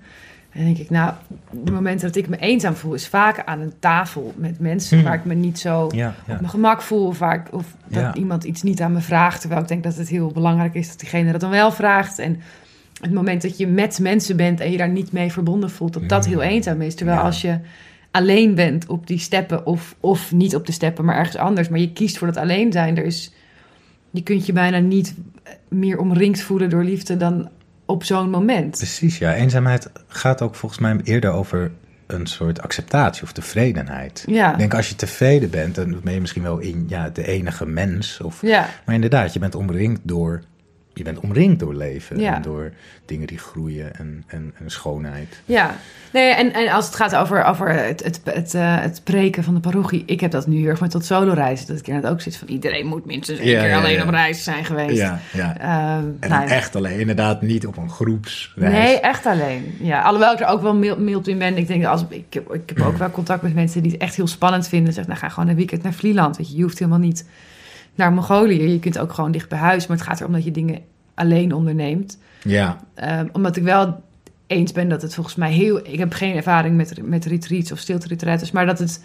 En dan denk ik, nou, de momenten dat ik me eenzaam voel... is vaak aan een tafel met mensen
Hmm.
waar ik me niet zo
Ja,
op mijn gemak voel. Of, waar ik, of dat
Ja.
iemand iets niet aan me vraagt. Terwijl ik denk dat het heel belangrijk is dat diegene dat dan wel vraagt. En het moment dat je met mensen bent en je daar niet mee verbonden voelt... dat dat
Mm.
heel eenzaam is. Terwijl als je alleen bent op die steppen... Of, of niet op de steppen, maar ergens anders... maar je kiest voor dat alleen zijn... er is je kunt je bijna niet meer omringd voelen door liefde dan op zo'n moment.
Precies, ja. Eenzaamheid gaat ook volgens mij eerder over een soort acceptatie of tevredenheid.
Ja.
Ik denk als je tevreden bent, dan ben je misschien wel in, ja, de enige mens. Of,
Ja.
Maar inderdaad, je bent omringd door, je bent omringd door leven
Ja.
en door dingen die groeien en, en, en schoonheid.
Ja, nee, en, en als het gaat over, over het, het, het, eh, het preken van de parochie, ik heb dat nu heel erg met tot solo reizen. Dat ik inderdaad ook zit van iedereen moet minstens één
Ja,
keer
ja,
alleen op reis zijn geweest.
Ja, ja.
Ehm,
En
nou,
echt alleen, inderdaad niet op een groepsreis.
Nee, echt alleen. Ja, alhoewel ik er ook wel mild, mild in ben. Ik denk, als, ik, ik heb ook wel contact met mensen die het echt heel spannend vinden. Zeg, nou ga gewoon een weekend naar Vlieland. Weet je, je hoeft helemaal niet naar Mongolië. Je kunt ook gewoon dicht bij huis. Maar het gaat erom dat je dingen alleen onderneemt.
Ja,
Ehm, omdat ik wel eens ben dat het volgens mij heel... Ik heb geen ervaring met, met retreats of stilte maar dat het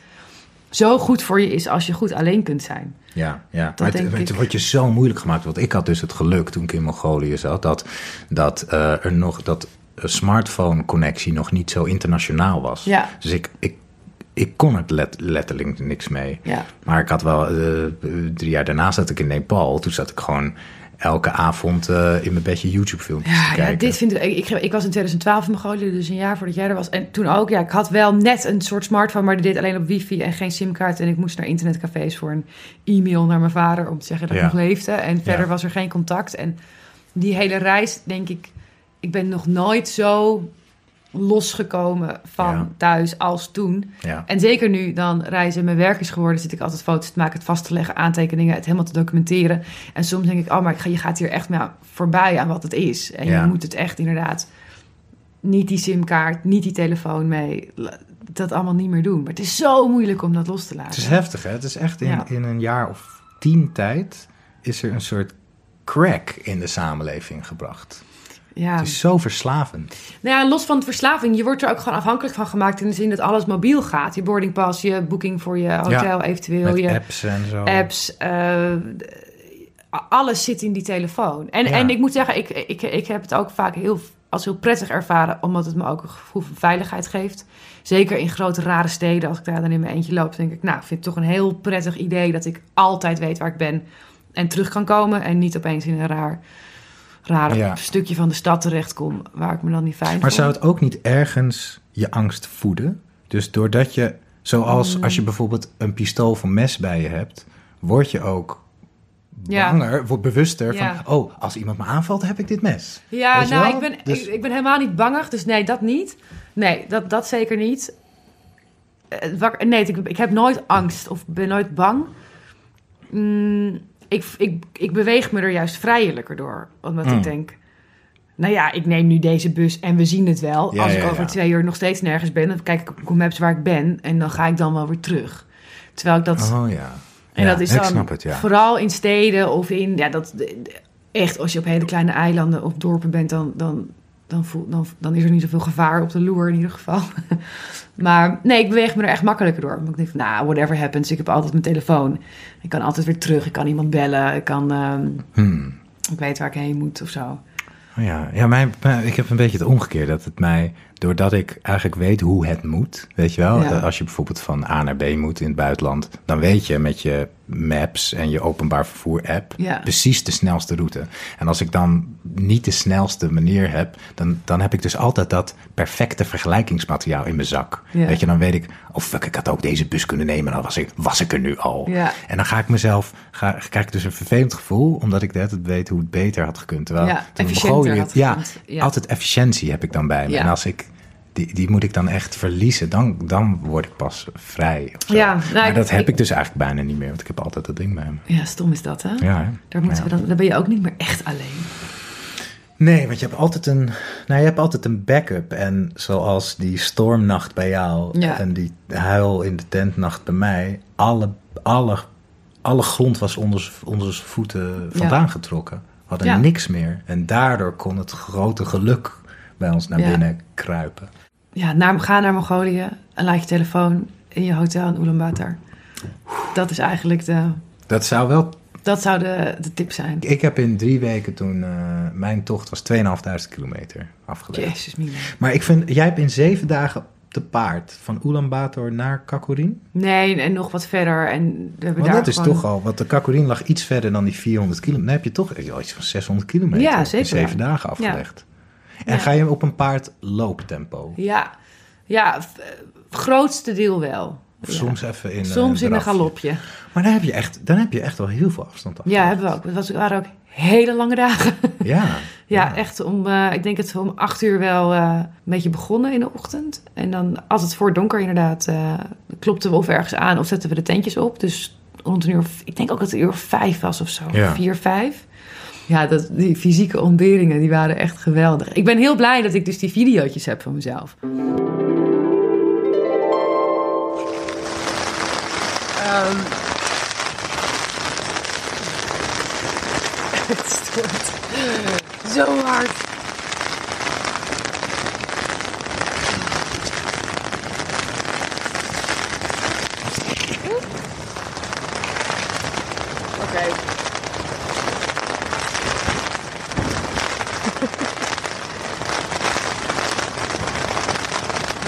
zo goed voor je is als je goed alleen kunt zijn.
ja, ja.
Dat
maar het,
ik.
wordt je zo moeilijk gemaakt. Want ik had dus het geluk toen ik in Mongolië zat, dat, dat eh, er nog dat smartphone-connectie nog niet zo internationaal was.
Ja.
Dus ik, ik, ik kon er let, letterlijk niks mee.
Ja.
Maar ik had wel, eh, drie jaar daarna zat ik in Nepal. Toen zat ik gewoon elke avond eh, in mijn bedje YouTube-filmpjes te
Ja, ja,
kijken.
dit vind ik, ik. Ik was in 2012 in Mongolië, dus een jaar voordat jij er was. En toen ook, ja, ik had wel net een soort smartphone, maar die deed alleen op wifi en geen simkaart. En ik moest naar internetcafés voor een e-mail naar mijn vader om te zeggen dat ik
Ja.
nog leefde. En verder
Ja.
was er geen contact. En die hele reis, denk ik, ik ben nog nooit zo losgekomen van
Ja.
thuis als toen.
Ja.
En zeker nu dan reizen mijn werk is geworden, zit ik altijd foto's te maken, het vast te leggen, aantekeningen, het helemaal te documenteren. En soms denk ik, oh, maar ik ga, je gaat hier echt maar voorbij aan wat het is. En
Ja.
je moet het echt inderdaad niet die simkaart, niet die telefoon mee, dat allemaal niet meer doen. Maar het is zo moeilijk om dat los te laten.
Het is heftig, hè? Het is echt in, in een jaar of tien tijd is er een soort crack in de samenleving gebracht.
Ja.
Het is zo verslavend.
Nou ja, los van de verslaving, je wordt er ook gewoon afhankelijk van gemaakt in de zin dat alles mobiel gaat. Je boardingpas, je boeking voor je hotel
Ja,
eventueel, je
apps en zo.
apps, eh, alles zit in die telefoon. En,
Ja.
en ik moet zeggen, ik, ik, ik heb het ook vaak heel, als heel prettig ervaren, omdat het me ook een gevoel van veiligheid geeft. Zeker in grote rare steden, als ik daar dan in mijn eentje loop, denk ik, nou, ik vind het toch een heel prettig idee dat ik altijd weet waar ik ben en terug kan komen en niet opeens in een raar, raar
Ja.
stukje van de stad terechtkom waar ik me dan niet fijn
Maar
voel.
zou het ook niet ergens je angst voeden? Dus doordat je, zoals
Mm.
als je bijvoorbeeld een pistool of een mes bij je hebt, word je ook
Ja.
banger, wordt bewuster
Ja.
van, oh, als iemand me aanvalt, heb ik dit mes.
Ja, nou,
wel?
ik ben,
Dus-
ik, ik ben helemaal niet bangig, dus nee, dat niet. Nee, dat, dat zeker niet. Eh, Nee, ik, ik heb nooit angst of ben nooit bang. Mm, ik, ik, ik beweeg me er juist vrijelijker door. Omdat
Mm.
ik denk, nou ja, ik neem nu deze bus en we zien het wel.
Ja,
Als ik
ja,
over
ja.
twee uur nog steeds nergens ben, dan kijk ik op Google Maps waar ik ben. En dan ga ik dan wel weer terug. Terwijl ik dat...
Oh ja.
En dat is dan
het,
vooral in steden of in, ja, dat echt als je op hele kleine eilanden of dorpen bent, dan, dan, dan, voel, dan, dan is er niet zoveel gevaar op de loer in ieder geval. maar nee, ik beweeg me er echt makkelijker door. Want ik denk van, nou, whatever happens, ik heb altijd mijn telefoon. Ik kan altijd weer terug, ik kan iemand bellen, ik kan, ehm,
Hmm.
ik weet waar ik heen moet of zo.
Oh ja, ja mijn, mijn- ik heb een beetje het omgekeerd. Dat het mij, doordat ik eigenlijk weet hoe het moet, weet je wel,
Ja.
eh, als je bijvoorbeeld van A naar B moet in het buitenland, dan weet je met je maps en je openbaar vervoer app
Ja.
precies de snelste route. En als ik dan niet de snelste manier heb, dan, dan heb ik dus altijd dat perfecte vergelijkingsmateriaal in mijn zak.
Ja.
Weet je, dan weet ik, oh fuck, ik had ook deze bus kunnen nemen, dan was ik, was ik er nu al. En dan ga ik mezelf, ga, krijg ik dus een vervelend gevoel, omdat ik net het weet hoe het beter had gekund. Terwijl
Ja,
toen Mongolië-
had
ja, altijd efficiëntie heb ik dan bij me. En als ik, die, die moet ik dan echt verliezen, dan, dan word ik pas vrij.
Ja, nou,
maar
ik-
dat heb
ik-
ik dus eigenlijk bijna niet meer, want ik heb altijd dat ding bij me.
Ja, stom is dat, hè?
Ja, hè?
Daar, moeten
Ja.
we dan, dan ben je ook niet meer echt alleen.
Nee, want je hebt altijd een, nou, je hebt altijd een backup. En zoals die stormnacht bij jou
Ja.
en die huil in de tentnacht bij mij, alle, alle, alle grond was onder, z'n voeten vandaan getrokken. We hadden
Ja.
niks meer. En daardoor kon het grote geluk bij ons naar binnen kruipen.
Ja, naar, ga naar Mongolië en laat je telefoon in je hotel in Ulaanbaatar. Dat is eigenlijk de...
Dat zou wel.
Dat zou de, de tip zijn.
Ik heb in drie weken toen. eh, mijn tocht was 2.500 kilometer afgelegd.
Jezus, Mina.
Maar ik vind. Jij hebt in zeven dagen te paard van Ulaanbaatar naar Kakurin?
Nee, en nog wat verder. En we hebben
Want
daar
dat is toch al, want de Kakurin lag iets verder dan die 400 kilometer. Dan heb je toch iets van 600 kilometer
Ja,
in
zeker,
zeven
ja.
dagen afgelegd. En
Ja.
ga je op een paard looptempo?
Ja, ja eh, grootste deel wel.
Of
Ja.
soms even in
Soms
een
in een galopje.
Maar dan heb je echt, dan heb je echt wel heel veel afstand af.
Ja, hebben we ook. Het was- waren ook hele lange dagen.
Ja.
Ja, echt om, eh, ik denk het om acht uur wel eh, een beetje begonnen in de ochtend. En dan, als het voor donker inderdaad, eh, klopten we of ergens aan of zetten we de tentjes op. Dus rond een uur, ik denk ook dat het een uur vijf was of zo.
Ja.
Vier, vijf. Ja, dat, die fysieke ontberingen, die waren echt geweldig. Ik ben heel blij dat ik dus die videootjes heb van mezelf. Ehm. het stoort zo hard. Oké.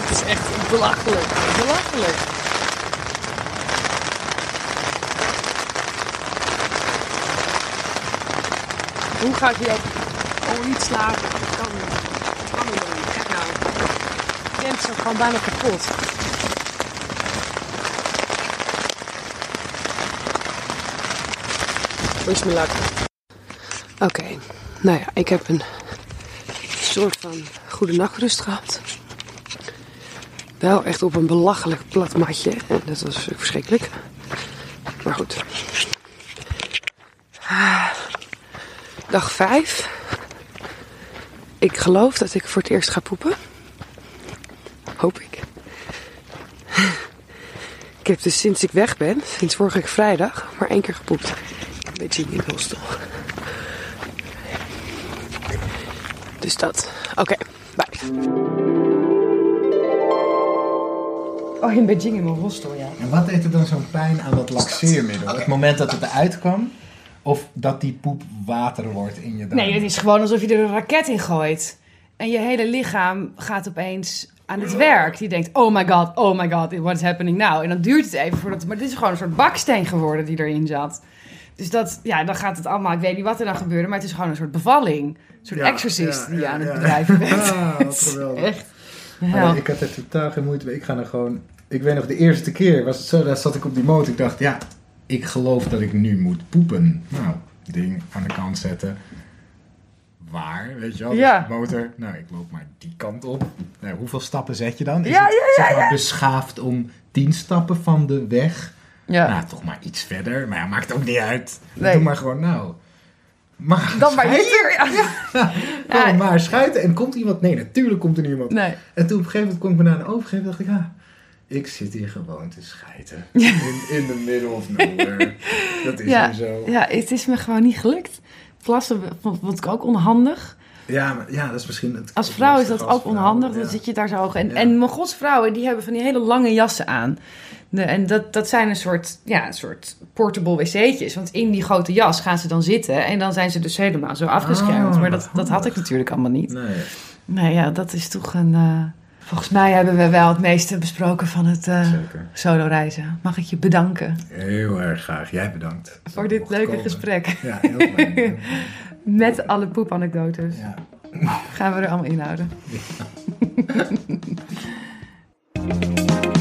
Het is echt belachelijk. Belachelijk. Hoe ga hier ook niet slapen? Dat kan niet. Dat kan niet. Kijk nou. Ik ben zo gewoon bijna kapot. Wish me luck. Oké, nou ja, ik heb een soort van goede nachtrust gehad. Wel echt op een belachelijk plat matje. En dat was verschrikkelijk. Maar goed. Ah, Dag 5. Ik geloof dat ik voor het eerst ga poepen. Hoop ik. Ik heb dus sinds ik weg ben, sinds vorige week vrijdag, maar één keer gepoept. Een beetje in de hostel. Dus dat. Oké, bye. Oh, in Beijing in mijn hostel, ja.
En wat deed er dan zo'n pijn aan dat laxeermiddel? Het moment dat het eruit kwam? Of dat die poep water wordt in je darm?
Nee, het is gewoon alsof je er een raket in gooit. En je hele lichaam gaat opeens aan het werk. Die denkt, oh my god, oh my god, what is happening now? En dan duurt het even voordat... Maar dit is gewoon een soort baksteen geworden die erin zat. Dus dat, ja, dan gaat het allemaal... Ik weet niet wat er dan gebeurde, maar het is gewoon een soort bevalling. Een soort exorcist die je aan het bedrijven bent.
Ah, wat geweldig.
Echt.
Maar ik had er totaal geen moeite mee. Ik ga er gewoon... Ik weet nog, de eerste keer was het zo, daar zat ik op die motor. Ik dacht, ja, ik geloof dat ik nu moet poepen. Nou, ding aan de kant zetten. Waar, weet je wel? Dus
Ja.
motor, nou, ik loop maar die kant op. Nou, hoeveel stappen zet je dan? Is
Ja,
het,
ja,
zeg maar, beschaafd om tien stappen van de weg?
Ja.
Nou, toch maar iets verder. Maar ja, maakt ook niet uit.
Nee.
Doe maar gewoon, nou... Maar
Dan maar hier. Ja. Ja.
maar schuiten. En komt iemand? Nee, natuurlijk komt er niemand.
Nee.
En toen op een gegeven moment kwam ik me naar een overgeven. dacht ik, ja, ik zit hier gewoon te schijten. In, in the middle of nowhere. Dat is
Ja.
zo.
ja, het is me gewoon niet gelukt. Plassen vond, ik ook onhandig.
Ja, maar, ja, dat is misschien... Het
Als vrouw is dat ook onhandig. Dan
ja.
zit je daar zo. En,
Ja.
en mijn godsvrouwen, die hebben van die hele lange jassen aan. De, en dat, dat zijn een soort, ja, een soort portable wc'tjes. Want in die grote jas gaan ze dan zitten. En dan zijn ze dus helemaal zo afgeschermd.
Oh,
maar dat, dat had ik natuurlijk allemaal niet.
Nee.
Nou ja, dat is toch een... eh, Volgens mij hebben we wel het meeste besproken van het
uh,
solo reizen. Mag ik je bedanken?
Heel erg graag. Jij bedankt.
Voor dit leuke gesprek.
Ja, heel fijn.
Met alle poepanekdotes.
Ja.
Gaan we er allemaal inhouden.